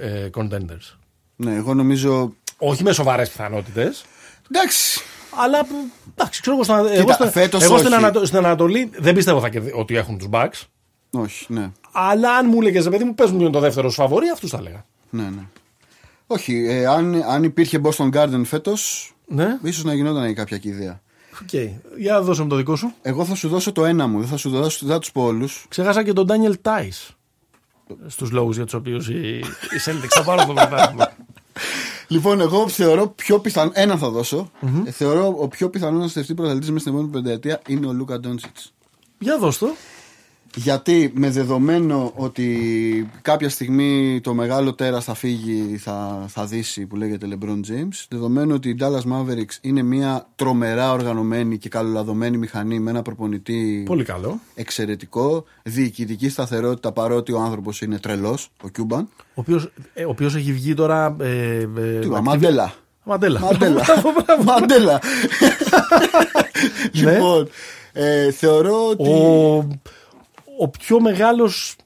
ε, contenders. Ναι, εγώ νομίζω. Όχι με σοβαρές πιθανότητες. Εντάξει. Αλλά εντάξει, ξέρω εγώ, στην, εγώ, στην- φέτος εγώ στην, όχι. Ανατο- στην Ανατολή δεν πιστεύω θα κερδί- ότι έχουν τους Bucks. Όχι, ναι. Αλλά αν μου έλεγες, ρε παιδί μου, παίζουν είναι το δεύτερο σου φαβορή, αυτούς θα έλεγα. Ναι, ναι. Όχι, ε, αν, αν υπήρχε Boston Garden φέτος, Ναι. ίσως να γινόταν και κάποια ιδέα. Οκ. Για δώσε μου το δικό σου. Εγώ θα σου δώσω το ένα μου, δεν θα σου δώσω, δεν θα τους πω όλους. Ξέχασα και τον Daniel Theis. Στους λόγους για τους οποίους οι, οι Celtics θα πάρουν το πρωτάθλημα. Λοιπόν, εγώ θεωρώ πιο πιθανό. Ένα θα δώσω Ε, θεωρώ ο πιο πιθανός να στεφθεί πρωταθλητής μέσα στην επόμενη πενταετία είναι ο Λούκα Ντόντσιτς. Για δώσ' το. Γιατί με δεδομένο ότι κάποια στιγμή το μεγάλο τέρας θα φύγει, θα, θα δύσει που λέγεται LeBron James, δεδομένου ότι η Dallas Mavericks είναι μια τρομερά οργανωμένη και καλολαδωμένη μηχανή με ένα προπονητή Πολύ καλό. εξαιρετικό, διοικητική σταθερότητα παρότι ο άνθρωπος είναι τρελός, ο Κιούμπαν. Ο οποίος ε, ο οποίος έχει βγει τώρα. Ε, ε, Τι είπα, activi- Μαντέλα. Μαντέλα. Μαντέλα. Μπράβο, μπράβο. Μαντέλα. Ναι. λοιπόν, ε, θεωρώ ότι... ο, ο πιο μεγάλος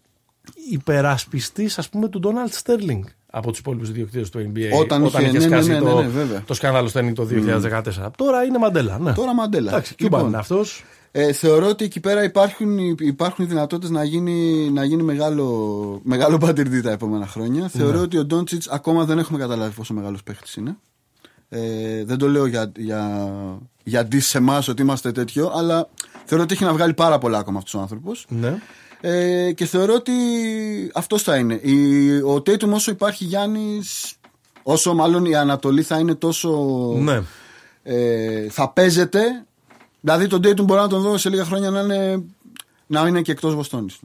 υπερασπιστής ας πούμε του Ντόναλντ Στέρλινγκ από τους υπόλοιπους ιδιοκτήτες του NBA Όταν είχε- ναι, ναι, σκάσει ναι, ναι, το, ναι, βέβαια. το σκάνδαλο Στέρλινγκ το 2014. Τώρα είναι Μαντέλα. Ναι. Τώρα Μαντέλα. Εντάξει, Κιούμπαν Λοιπόν, είναι αυτός. Ε, θεωρώ ότι εκεί πέρα υπάρχουν, υπάρχουν δυνατότητες να γίνει, να γίνει μεγάλο, μεγάλο πατηρντή τα επόμενα χρόνια. Ναι. Θεωρώ ότι ο Ντόντσιτς ακόμα δεν έχουμε καταλάβει πόσο μεγάλος παίχτης είναι. Ε, δεν το λέω για, για, για ντύς σε εμάς ότι είμαστε τέτοιο, αλλά θεωρώ ότι έχει να βγάλει πάρα πολλά ακόμα αυτός ο άνθρωπος. Ναι. Ε, και θεωρώ ότι αυτός θα είναι. Η, ο Τέιτουμ όσο υπάρχει Γιάννης, όσο μάλλον η Ανατολή θα είναι τόσο. Ναι. Ε, θα παίζεται. Δηλαδή τον Dayton μπορεί να τον δω σε λίγα χρόνια να είναι, να είναι και εκτός Βοστόνης.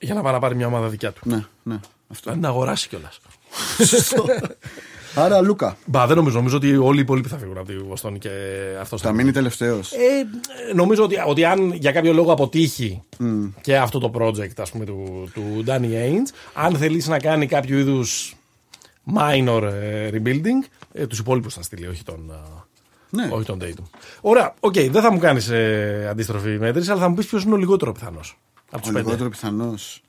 Για να πάει να πάρει μια ομάδα δικιά του. Ναι, ναι. Αυτό. Να την αγοράσει κιόλας. Άρα Λούκα. Μπα, δεν νομίζω. Νομίζω ότι όλοι οι υπόλοιποι θα φύγουν από τη Βοστόνη και αυτός Θα μείνει τελευταίος. Ε, νομίζω ότι, ότι αν για κάποιο λόγο αποτύχει και αυτό το project ας πούμε, του, του Danny Ainge, αν θελήσει να κάνει κάποιο είδους minor ε, rebuilding, ε, τους υπόλοιπους θα στείλει, όχι τον, ε, Ναι. όχι τον Tatum. Ωραία, οκ, δεν θα μου κάνεις ε, αντίστροφη μέτρηση, αλλά θα μου πεις ποιος είναι ο λιγότερο πιθανός από Ο του πέντε. λιγότερο πιθανός.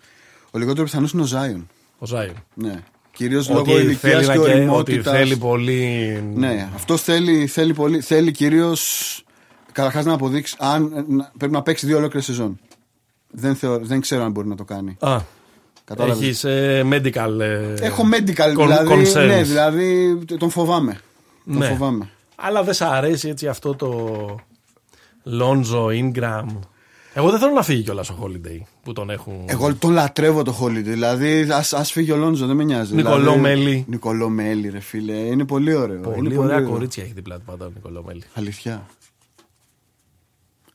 Ο λιγότερο πιθανός είναι ο Ζάιον. Ο Ζάιον. Ναι. Κυρίως λόγω Ότι ηλικία θέλει, και να και, ότι ωριμότητας. θέλει πολύ. Ναι, αυτό θέλει, θέλει, πολύ, θέλει κυρίως καταρχάς να αποδείξει αν να- πρέπει να παίξει δύο ολόκληρες σεζόν. Δεν, θεω, δεν ξέρω αν μπορεί να το κάνει. Α, Κατάλαβες; έχεις ε, medical. ε, Έχω medical, con- δηλαδή, concerns. ναι, δηλαδή τον φοβάμαι. Τον Ναι. φοβάμαι. Αλλά δεν σ' αρέσει έτσι αυτό το Lonzo Ingram. Εγώ δεν θέλω να φύγει κιόλας ο Holiday που τον έχουν. Εγώ τον λατρεύω το Holiday. Δηλαδή, ας ας φύγει ο Λόντζο, δεν με νοιάζει. Νικολό δηλαδή, Μέλι. Νικολό Μέλι, ρε φίλε. Είναι πολύ ωραίο. Πολύ είναι ωραία ωραίο. κορίτσια έχει δίπλα του πάντα ο Νικολό Μέλι. Αλήθεια.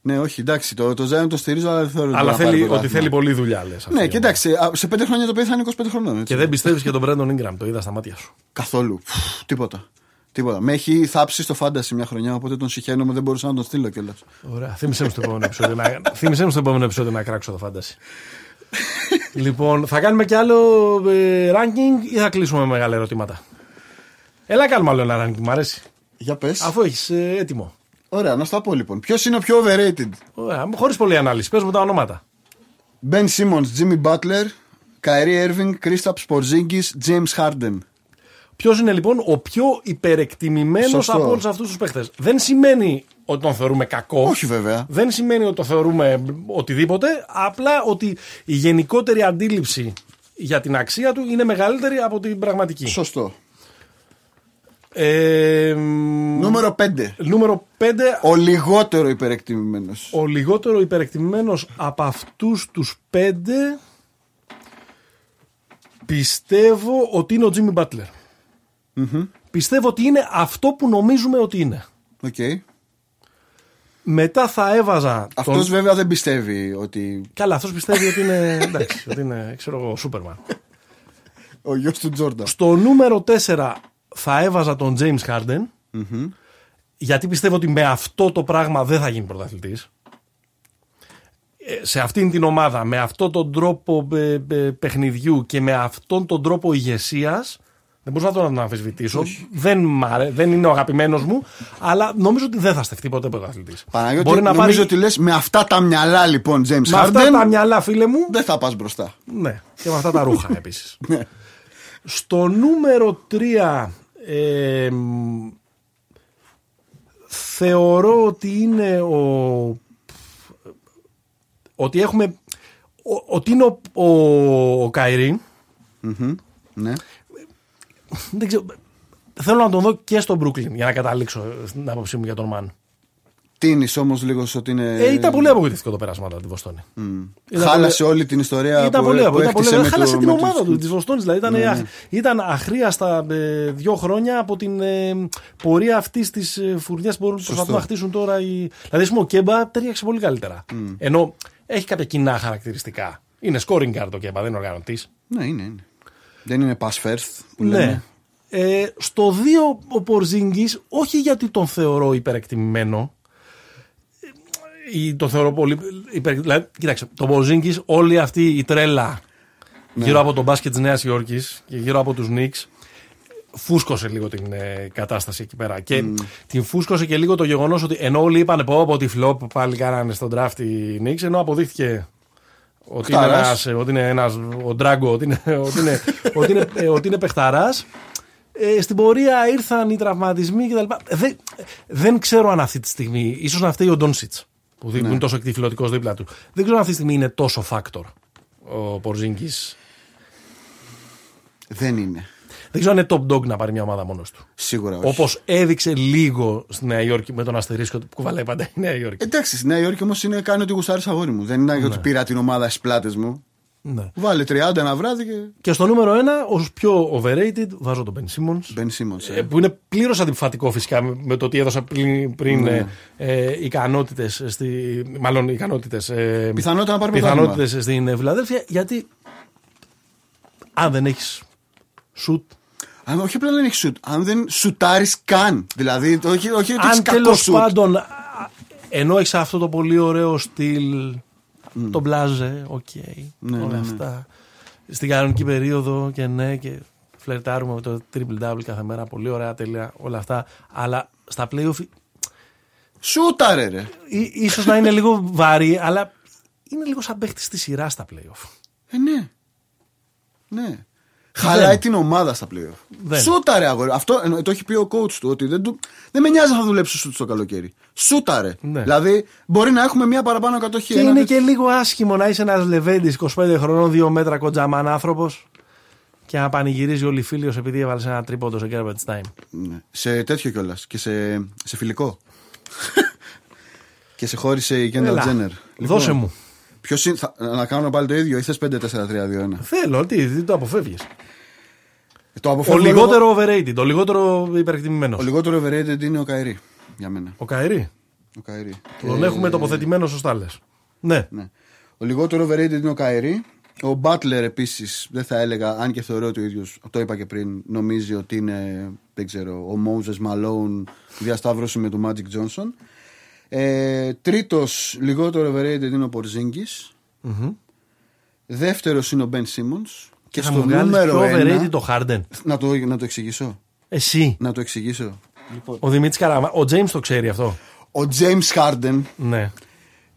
Ναι, όχι, εντάξει, το, το Zion το στηρίζω, αλλά δεν θεωρώ Αλλά να πάρει θέλει, πρωτάθλημα. ότι θέλει πολύ δουλειά, λες. Ναι, κοιτάξτε, α, σε πέντε χρόνια το παιδί θα είναι 25 χρονών. Έτσι. Και δεν πιστεύεις και τον Brandon Ingram, το είδα στα μάτια σου. Καθόλου. Φου, τίποτα. Τίποτα. Με έχει θάψει στο φάνταση μια χρονιά, οπότε τον συχαίνομαι, δεν μπορούσα να τον στείλω κιόλας. Ωραία. Θύμησέ μου στο επόμενο επεισόδιο να, θύμισέ μου στο επόμενο επεισόδιο να κράξω το φάνταση. λοιπόν, θα κάνουμε κι άλλο ε, ranking ή θα κλείσουμε με μεγάλα ερωτήματα; Έλα, κάνουμε άλλο ένα ranking, μ' αρέσει. Για πες. Αφού έχεις έτοιμο. Ωραία, να στα πω λοιπόν. Ποιος είναι ο πιο overrated; Ωραία, χωρίς πολλή ανάλυση. Πες μου τα ονόματα. Ben Simmons, Jimmy Butler, Kyrie Irving, Kristaps Porzingis, James Harden. Ποιος είναι λοιπόν ο πιο υπερεκτιμημένος Σωστό. από όλους αυτούς τους παίχτε. Δεν σημαίνει ότι τον θεωρούμε κακό. Όχι βέβαια. Δεν σημαίνει ότι το θεωρούμε οτιδήποτε. Απλά ότι η γενικότερη αντίληψη για την αξία του είναι μεγαλύτερη από την πραγματική. Σωστό. Ε, μ, Νούμερο 5. νούμερο 5. Ο λιγότερο υπερεκτιμημένος. Ο λιγότερο υπερεκτιμημένος από αυτούς τους πέντε πιστεύω ότι είναι ο Jimmy Butler. Πιστεύω ότι είναι αυτό που νομίζουμε ότι είναι. Οκ. Μετά θα έβαζα. Αυτός τον- βέβαια δεν πιστεύει ότι. Καλά, αυτός πιστεύει ότι είναι. Εντάξει, ότι είναι, ξέρω εγώ, Superman. Ο γιος του Τζόρνταν. Στο νούμερο 4 θα έβαζα τον James Harden. Γιατί πιστεύω ότι με αυτό το πράγμα δεν θα γίνει πρωταθλητής. Ε, Σε αυτήν την ομάδα, με αυτόν τον τρόπο ε, ε, παιχνιδιού και με αυτόν τον τρόπο ηγεσίας. Δεν μπορούσα να τον αμφισβητήσω. Δεν, μ' αρέ- δεν είναι ο αγαπημένος μου, αλλά νομίζω ότι δεν θα στεφτεί ποτέ πρωταθλητής. Παναγιώτη, νομίζω ότι λες με αυτά τα μυαλά λοιπόν, James Με αυτά Harden, τα μυαλά, φίλε μου. δεν θα πας μπροστά. Ναι, και με αυτά τα ρούχα επίσης. Ναι. Στο νούμερο 3 ε, μ, θεωρώ ότι είναι ο ότι έχουμε ο- ότι είναι ο, ο, ο Καϊρή Μμμ. Ναι. Δεν ξέρω, θέλω να τον δω και στο Brooklyn για να καταλήξω στην άποψή μου για τον Μαν. Τίνεις όμως λίγος ότι είναι. Ε, ήταν πολύ απογοητευτικό το πέρασμα από τη Βοστόνη. Ήταν Χάλασε όλη την ιστορία Ήταν που, πολύ που απλό. Ήταν έχτισε πολύ... με Χάλασε το- την με ομάδα τους- του, της Βοστόνης. Δηλαδή ήταν, Ναι, αχ- ναι. ήταν αχρίαστα ε, δύο χρόνια από την ε, πορεία αυτής της ε, φουρνιάς που μπορούν προσπαθούν να χτίσουν τώρα. Οι... Δηλαδή, ας πούμε, ο Κέμπα τέριαξε πολύ καλύτερα. Ενώ έχει κάποια κοινά χαρακτηριστικά. Είναι scoring guard ο Κέμπα, δεν είναι οργανωτής. Ναι, είναι, είναι. Δεν είναι pass first που Ναι. λέμε. Ε, στο 2 ο Πορζίνγκης, όχι γιατί τον θεωρώ υπερεκτιμημένο. ε, Ή τον θεωρώ πολύ. Υπερ... Δηλαδή, κοίταξε, το Πορζίνγκης, όλη αυτή η τρέλα γύρω από τον μπάσκετ της Νέας Υόρκης και γύρω από τους Νίξ φούσκωσε λίγο την ε, κατάσταση εκεί πέρα. Και την φούσκωσε και λίγο το γεγονός ότι ενώ όλοι είπαν πωπω τι flop που πάλι κάνανε στον draft οι Νίξ, ενώ αποδείχθηκε ότι είναι, Παιχταράς. ένας, ότι είναι ένας, ο Drago, ότι είναι, ότι είναι, ότι είναι, ε, ότι είναι παιχταράς. Ε, στην πορεία ήρθαν οι τραυματισμοί κτλ. Δεν, δεν ξέρω αν αυτή τη στιγμή, ίσως να φταίει ο Ντόνσιτς που δι- που είναι τόσο εκδηλωτικό δίπλα του. Δεν ξέρω αν αυτή τη στιγμή είναι τόσο factor ο Πορζίνκη. Δεν είναι. Δεν ξέρω αν είναι top dog να πάρει μια ομάδα μόνος του. Σίγουρα όχι. Όπως έδειξε λίγο στη Νέα Υόρκη με τον αστερίσκο που κουβαλάει πάντα η Νέα Υόρκη. Εντάξει, στη Νέα Υόρκη όμως είναι κάνει ότι γουστάρεις αγόρι μου. Δεν είναι ότι πήρα την ομάδα στις πλάτες μου. Ναι. Βάλε 30 ένα βράδυ και. Και στο νούμερο 1, ως πιο overrated, βάζω τον Ben Simmons. Ben Simmons. Ε, που είναι πλήρως αντιφατικό φυσικά με- με το ότι έδωσα πριν, πριν Ναι. ε, ε, ικανότητες. Μάλλον ικανότητες. Ε, Πιθανότητα να πάρει πιθανότητες στην Φιλαδέλφια. Γιατί αν δεν έχεις σουτ, Αν όχι απλά δεν έχεις σουτ, αν δεν σουτάρεις καν. Δηλαδή, όχι, όχι ότι έχεις αν κακό τέλος σουτ. πάντων α, ενώ έχεις αυτό το πολύ ωραίο στυλ, το μπλαζέ, οκ, Ναι, όλα ναι, ναι. αυτά. Στην κανονική περίοδο και ναι, και φλερτάρουμε με το triple double κάθε μέρα. Πολύ ωραία, τέλεια, όλα αυτά. Αλλά στα playoff Σούταρε, ρε. Ή- ίσως να είναι λίγο βαρύ, αλλά είναι λίγο σαν παίχτης στη σειράς στα playoff. Ε, ναι. Ναι. Χαλάει την ομάδα στα playoff. Δεν. Σούταρε, αγόρι. Αυτό ε, το έχει πει ο coach του. Ότι δεν, του, δεν με νοιάζει αν θα δουλέψει σουτ στο καλοκαίρι. Σούταρε. Ναι. Δηλαδή, μπορεί να έχουμε μία παραπάνω κατοχή. Και ένα είναι τέτοιο- και λίγο άσχημο να είσαι ένας Λεβέντης 25 χρονών, 2 μέτρα κοντζαμάν άνθρωπο και να πανηγυρίζει όλη η φίλη επειδή έβαλες ένα τρίποντο σε garbage time. Ναι. Σε τέτοιο κιόλας. Και σε, σε φιλικό. και σε χώρισε η Kendall Έλα, Jenner. δώσε μου. Ποιος είναι, θα, να κάνουμε πάλι το ίδιο ή θες 5-4-3-2-1. Θέλω, τι, τι το αποφεύγεις. Ε, Το Ο αποφεύγω λιγότερο overrated, ο λιγότερο υπερεκτιμημένος. Ο λιγότερο overrated είναι ο Καϊρή. Για μένα. Ο Καηρή. Ο Καϊρή. Τον Ε, έχουμε τοποθετημένο σωστά λες. Ναι. Ναι. Ο λιγότερο overrated είναι ο Καϊρή. Ο Butler επίσης δεν θα έλεγα, αν και θεωρώ ότι ο ίδιος, το είπα και πριν, νομίζει ότι είναι δεν ξέρω, ο Moses Malone διασταύρωση με τον Magic Johnson. Ε, Τρίτος λιγότερο overrated είναι ο Porzingis. Μμμ. Δεύτερος είναι ο Ben Simmons. Και θα στο μου βγάλεις νούμερο πιο ένα- overrated το Harden. Να το, να το εξηγήσω. Εσύ. Να το εξηγήσω. Λοιπόν, Ο Δημήτρης Καράμα. Ο James το ξέρει αυτό. ο James Harden Ναι.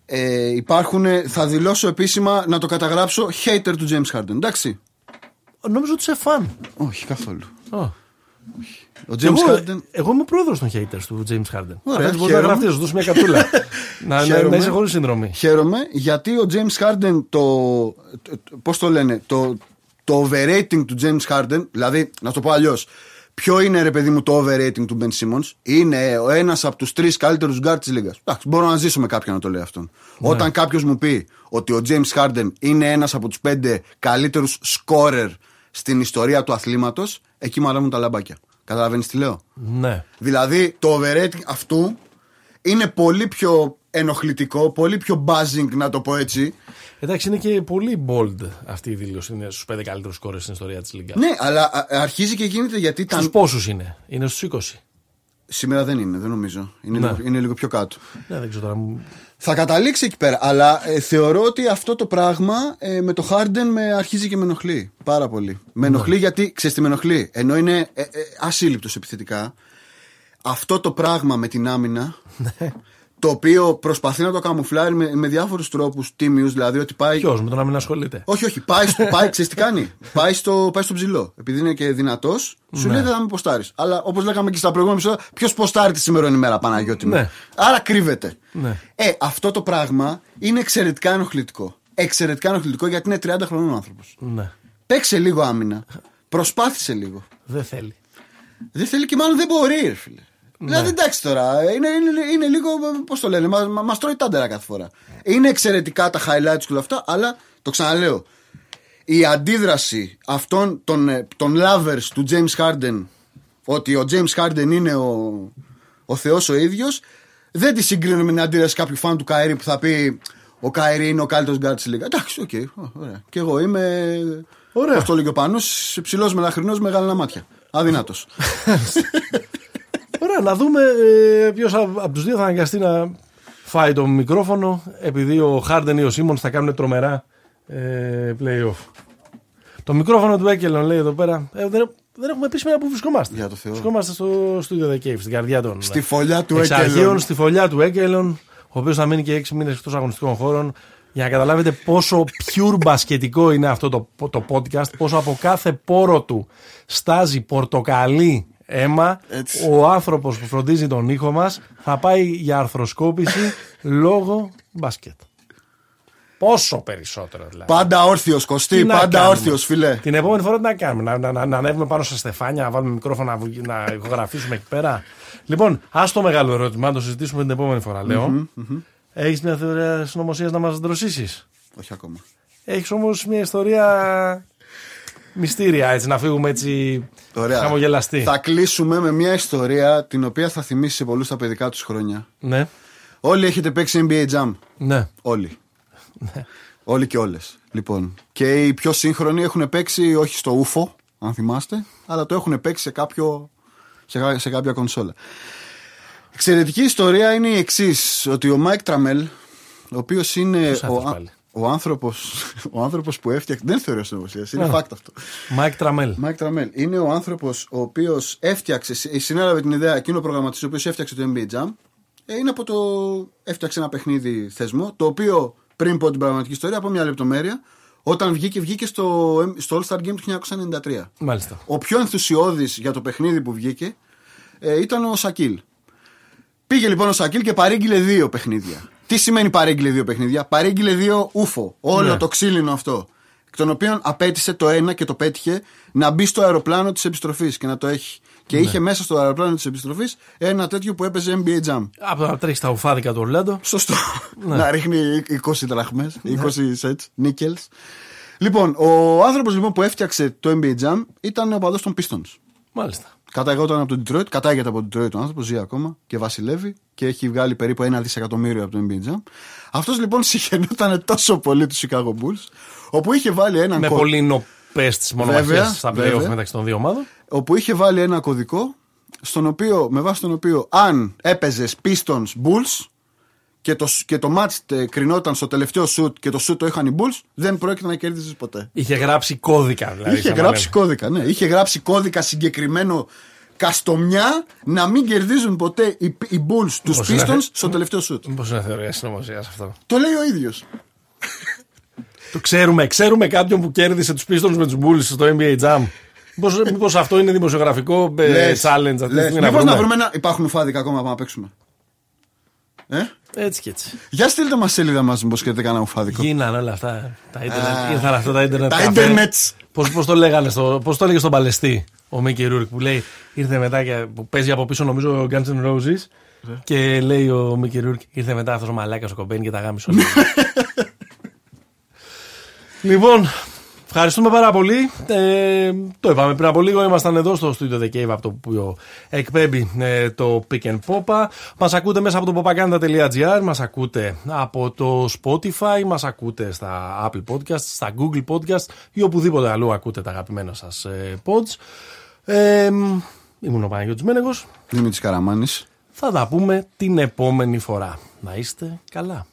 ε, υπάρχουν, θα δηλώσω επίσημα να το καταγράψω hater του James Harden. Εντάξει. Νόμιζα ότι είσαι φαν. Όχι καθόλου. Α. Ο James Εγώ, Harden. εγώ είμαι πρόεδρος των haters του James Harden. Ωραία, Αυτό μπορείς να χαίρομαι. γραφτείς, να σου δώσει μια κατούλα. να, να, Χαίρομαι. να είσαι χωρίς συνδρομή. Χαίρομαι γιατί ο James Harden το. Πώς το λένε, το, το overrating του James Harden, δηλαδή να το πω αλλιώς. Ποιο είναι ρε παιδί μου το overrating του Ben Simmons, Είναι ο ένας από τους τρεις καλύτερους guard της λίγας. Εντάξει, μπορώ να ζήσω με κάποιον να το λέει αυτόν. Όταν κάποιος μου πει ότι ο James Harden είναι ένας από τους πέντε καλύτερους scorer στην ιστορία του αθλήματος, εκεί μου αλλάζουν τα λαμπάκια. Καταλαβαίνεις τι λέω; Ναι. Δηλαδή το overrating αυτού είναι πολύ πιο ενοχλητικό, πολύ πιο buzzing να το πω έτσι. Εντάξει, είναι και πολύ bold αυτή η δήλωση. Είναι στους πέντε καλύτερους κόρε στην ιστορία της Λίγκα. Ναι, αλλά α- αρχίζει και γίνεται γιατί Στους ήταν... πόσους είναι, είναι στους 20. Σήμερα δεν είναι, δεν νομίζω. Είναι, Ναι. λίγο, είναι λίγο πιο κάτω. Ναι, δεν ξέρω τώρα. μου- Θα καταλήξει εκεί πέρα. Αλλά ε, θεωρώ ότι αυτό το πράγμα ε, με το Harden με αρχίζει και με ενοχλεί. Πάρα πολύ. Με ενοχλεί γιατί, ξέρεις τι με ενοχλεί; Ενώ είναι ε, ε, ασύλληπτος επιθετικά. Αυτό το πράγμα με την άμυνα. Το οποίο προσπαθεί να το καμουφλάρει με, με διάφορους τρόπους τίμιου. Δηλαδή ότι πάει. Ποιος, με το να μην ασχολείται; Όχι, όχι. Πάει, στο, πάει ξέρεις τι κάνει; Πάει στο, πάει στο ψηλό. Επειδή είναι και δυνατός, σου Ναι. λέει δεν θα με ποστάρεις. Αλλά όπως λέγαμε και στα προηγούμενα επεισόδια, ποιος ποστάρει τη σημερινή ημέρα, Παναγιώτη μου; Ναι. Άρα κρύβεται. Ναι. Ε, αυτό το πράγμα είναι εξαιρετικά ενοχλητικό. Εξαιρετικά ενοχλητικό γιατί είναι 30 χρονών άνθρωπος. Ναι. Παίξε λίγο άμυνα. Προσπάθησε λίγο. Δεν θέλει. Δεν θέλει και μάλλον δεν μπορεί, ρε φίλε. Ναι. Δηλαδή εντάξει τώρα, είναι, είναι, είναι λίγο, πώς το λένε, μας μας τρώει τάντερα κάθε φορά. Είναι εξαιρετικά τα highlights και όλα αυτά, αλλά το ξαναλέω. Η αντίδραση αυτών των, ε, των lovers του James Harden, ότι ο James Harden είναι ο, ο Θεός ο ίδιος, δεν τη συγκρίνω με την αντίδραση κάποιου φαν του Kyrie που θα πει ο Kyrie είναι ο καλύτερος γκάρτ της λίγκας. Εντάξει, οκ, ω, ωραία. Και εγώ είμαι, Ωραία. πώς το λέει και ο Πάνος, ψηλός μελαχρινός, μεγάλα μάτια. Αδύνατος. Ωραία, να δούμε ε, ποιος από τους δύο θα αναγκαστεί να φάει το μικρόφωνο επειδή ο Χάρντεν ή ο Σίμονς θα κάνουν τρομερά ε, playoff. Το μικρόφωνο του Έκελον λέει εδώ πέρα. Ε, δεν, δεν έχουμε πει σήμερα που βρισκόμαστε. Για το Θεό. Βρισκόμαστε στο στούντιο The Cave, στην καρδιά των. Στη φωλιά του εξαρχείων, Έκελον. στη φωλιά του Έκελον, ο οποίος θα μείνει και 6 μήνες εκτός αγωνιστικών χώρων. Για να καταλάβετε πόσο pure μπασκετικό είναι αυτό το, το podcast, πόσο από κάθε πόρο του στάζει πορτοκαλί αίμα, Έτσι. ο άνθρωπος που φροντίζει τον ήχο μας θα πάει για αρθροσκόπηση λόγω μπάσκετ. Πόσο περισσότερο δηλαδή. Πάντα όρθιος, Κωστή, Τι να πάντα κάνουμε; όρθιος, φιλέ. Την επόμενη φορά τι να κάνουμε, να, να, να, να ανέβουμε πάνω στα στεφάνια, να βάλουμε μικρόφωνα, να, βγει- να ηχογραφήσουμε εκεί πέρα. Λοιπόν, ας το μεγάλο ερώτημα, να το συζητήσουμε την επόμενη φορά, λέω. Έχεις μια θεωρία συνωμοσίας να μας δροσίσεις; Όχι ακόμα. Έχεις όμως μια ιστορία μυστήρια, έτσι, να φύγουμε έτσι Ωραία. χαμογελαστοί. Θα κλείσουμε με μια ιστορία την οποία θα θυμίσει σε πολλούς τα παιδικά τους χρόνια. Ναι, Όλοι έχετε παίξει NBA Jam. ναι. Όλοι. Όλοι και όλες. Λοιπόν. Και οι πιο σύγχρονοι έχουν παίξει όχι στο ούφο, αν θυμάστε, αλλά το έχουν παίξει σε, κάποιο, σε, κα- σε κάποια κονσόλα. Εξαιρετική ιστορία είναι η εξής: Ότι ο Μάικ Τραμέλ, ο οποίος είναι Ποιος ο, αυτός α- πάλι; Ο άνθρωπος, ο άνθρωπος που έφτιαξε. Δεν θεωρώ συνωμοσία, είναι Α. fact αυτό. Μάικ Τραμέλ. Μάικ Τραμέλ είναι ο άνθρωπος ο οποίος έφτιαξε, συ- συνέλαβε την ιδέα, εκείνο ο προγραμματιστής ο οποίος έφτιαξε το NBA Jam. Ε, είναι από το. Έφτιαξε ένα παιχνίδι θεσμό, το οποίο πριν πω την πραγματική ιστορία, από μια λεπτομέρεια, όταν βγήκε, βγήκε στο, στο All Star Game του 1993. Μάλιστα. Ο πιο ενθουσιώδης για το παιχνίδι που βγήκε ε, ήταν ο Σακίλ. Πήγε λοιπόν ο Σακίλ και παρήγγειλε δύο παιχνίδια. Τι σημαίνει παρήγγειλε δύο παιχνίδια, Παρήγγειλε δύο ούφο. Όλο Ναι. το ξύλινο αυτό. Εκ των οποίων απέτησε το ένα και το πέτυχε να μπει στο αεροπλάνο της επιστροφής και να το έχει. Και είχε μέσα στο αεροπλάνο της επιστροφής ένα τέτοιο που έπαιζε NBA Jam. Από να τρέχει τα ουφάδικα του Ορλάντο. Σωστό. να ρίχνει 20 δραχμές, 20 sets, nickels. Λοιπόν, ο άνθρωπος λοιπόν που έφτιαξε το NBA Jam ήταν ο παδός των Pistons. Μάλιστα. Καταγόταν από το Detroit, κατάγεται από το Detroit ο άνθρωπος, ζει ακόμα και βασιλεύει και έχει βγάλει περίπου ένα δισεκατομμύριο από το NBA Jam. Αυτός λοιπόν συγχαινόταν τόσο πολύ τους Chicago Bulls, όπου είχε βάλει έναν Με κο- πολύ νοπές τις μονομαχίες Βέβαια, στα βέβαια. playoff μεταξύ των δύο ομάδων. όπου είχε βάλει ένα κωδικό στον οποίο, με βάση τον οποίο αν έπαιζες Pistons Bulls και το, και το match ε, κρινόταν στο τελευταίο shoot και το shoot το είχαν οι Bulls, δεν πρόκειται να κέρδιζε ποτέ. Είχε γράψει κώδικα δηλαδή. Είχε σαν να γράψει λέμε. κώδικα, ναι. Είχε γράψει κώδικα συγκεκριμένο καστομιά να μην κερδίζουν ποτέ οι, οι Bulls τους Πώς είναι Pistons αυτό; στο τελευταίο shoot. Μήπως είναι θεωρία συνωμοσίας αυτό. Το λέει ο ίδιος. Το ξέρουμε, ξέρουμε κάποιον που κέρδισε τους Pistons με τους Bulls στο NBA Jam. Μήπως αυτό είναι δημοσιογραφικό ε, Λες, challenge αυτή τη λες. στιγμή να Μήπως βρούμε. να βρούμε; ένα. Υπάρχουν ουφάδικα ακόμα να πάμε να παίξουμε; Ε; Έτσι και έτσι. Για στείλτε μας σελίδα μας, μήπως και κανένα ουφάδικο. Γίνανε όλα αυτά. Τα Α, ίντερνετ. Ήρθαν αυτά τα ίντερνετ. τα καφέ. internets. Πώς, πώς το λέγανε, στο, πώς το έλεγε στον Παλαιστή ο Μίκι Ρουρκ που λέει ήρθε μετά και που παίζει από πίσω νομίζω ο Guns N' Roses και λέει ο Μίκι Ρουρκ ήρθε μετά αυτός ο μαλάκας ο Κομπέιν και τα γάμισε όλα. λοιπόν, ευχαριστούμε πάρα πολύ. Ε, το είπαμε πριν από λίγο, ήμασταν εδώ στο Studio The Cave από το οποίο εκπέμπει ε, το Pick and Popa. Μας ακούτε μέσα από το popaganda.gr, μας ακούτε από το Spotify, μας ακούτε στα Apple Podcasts, στα Google Podcasts ή οπουδήποτε αλλού ακούτε τα αγαπημένα σας ε, pods. Ε, ήμουν ο Παναγιώτης Μένεγος. Δημήτρη Καραμάνης. Θα τα πούμε την επόμενη φορά. Να είστε καλά.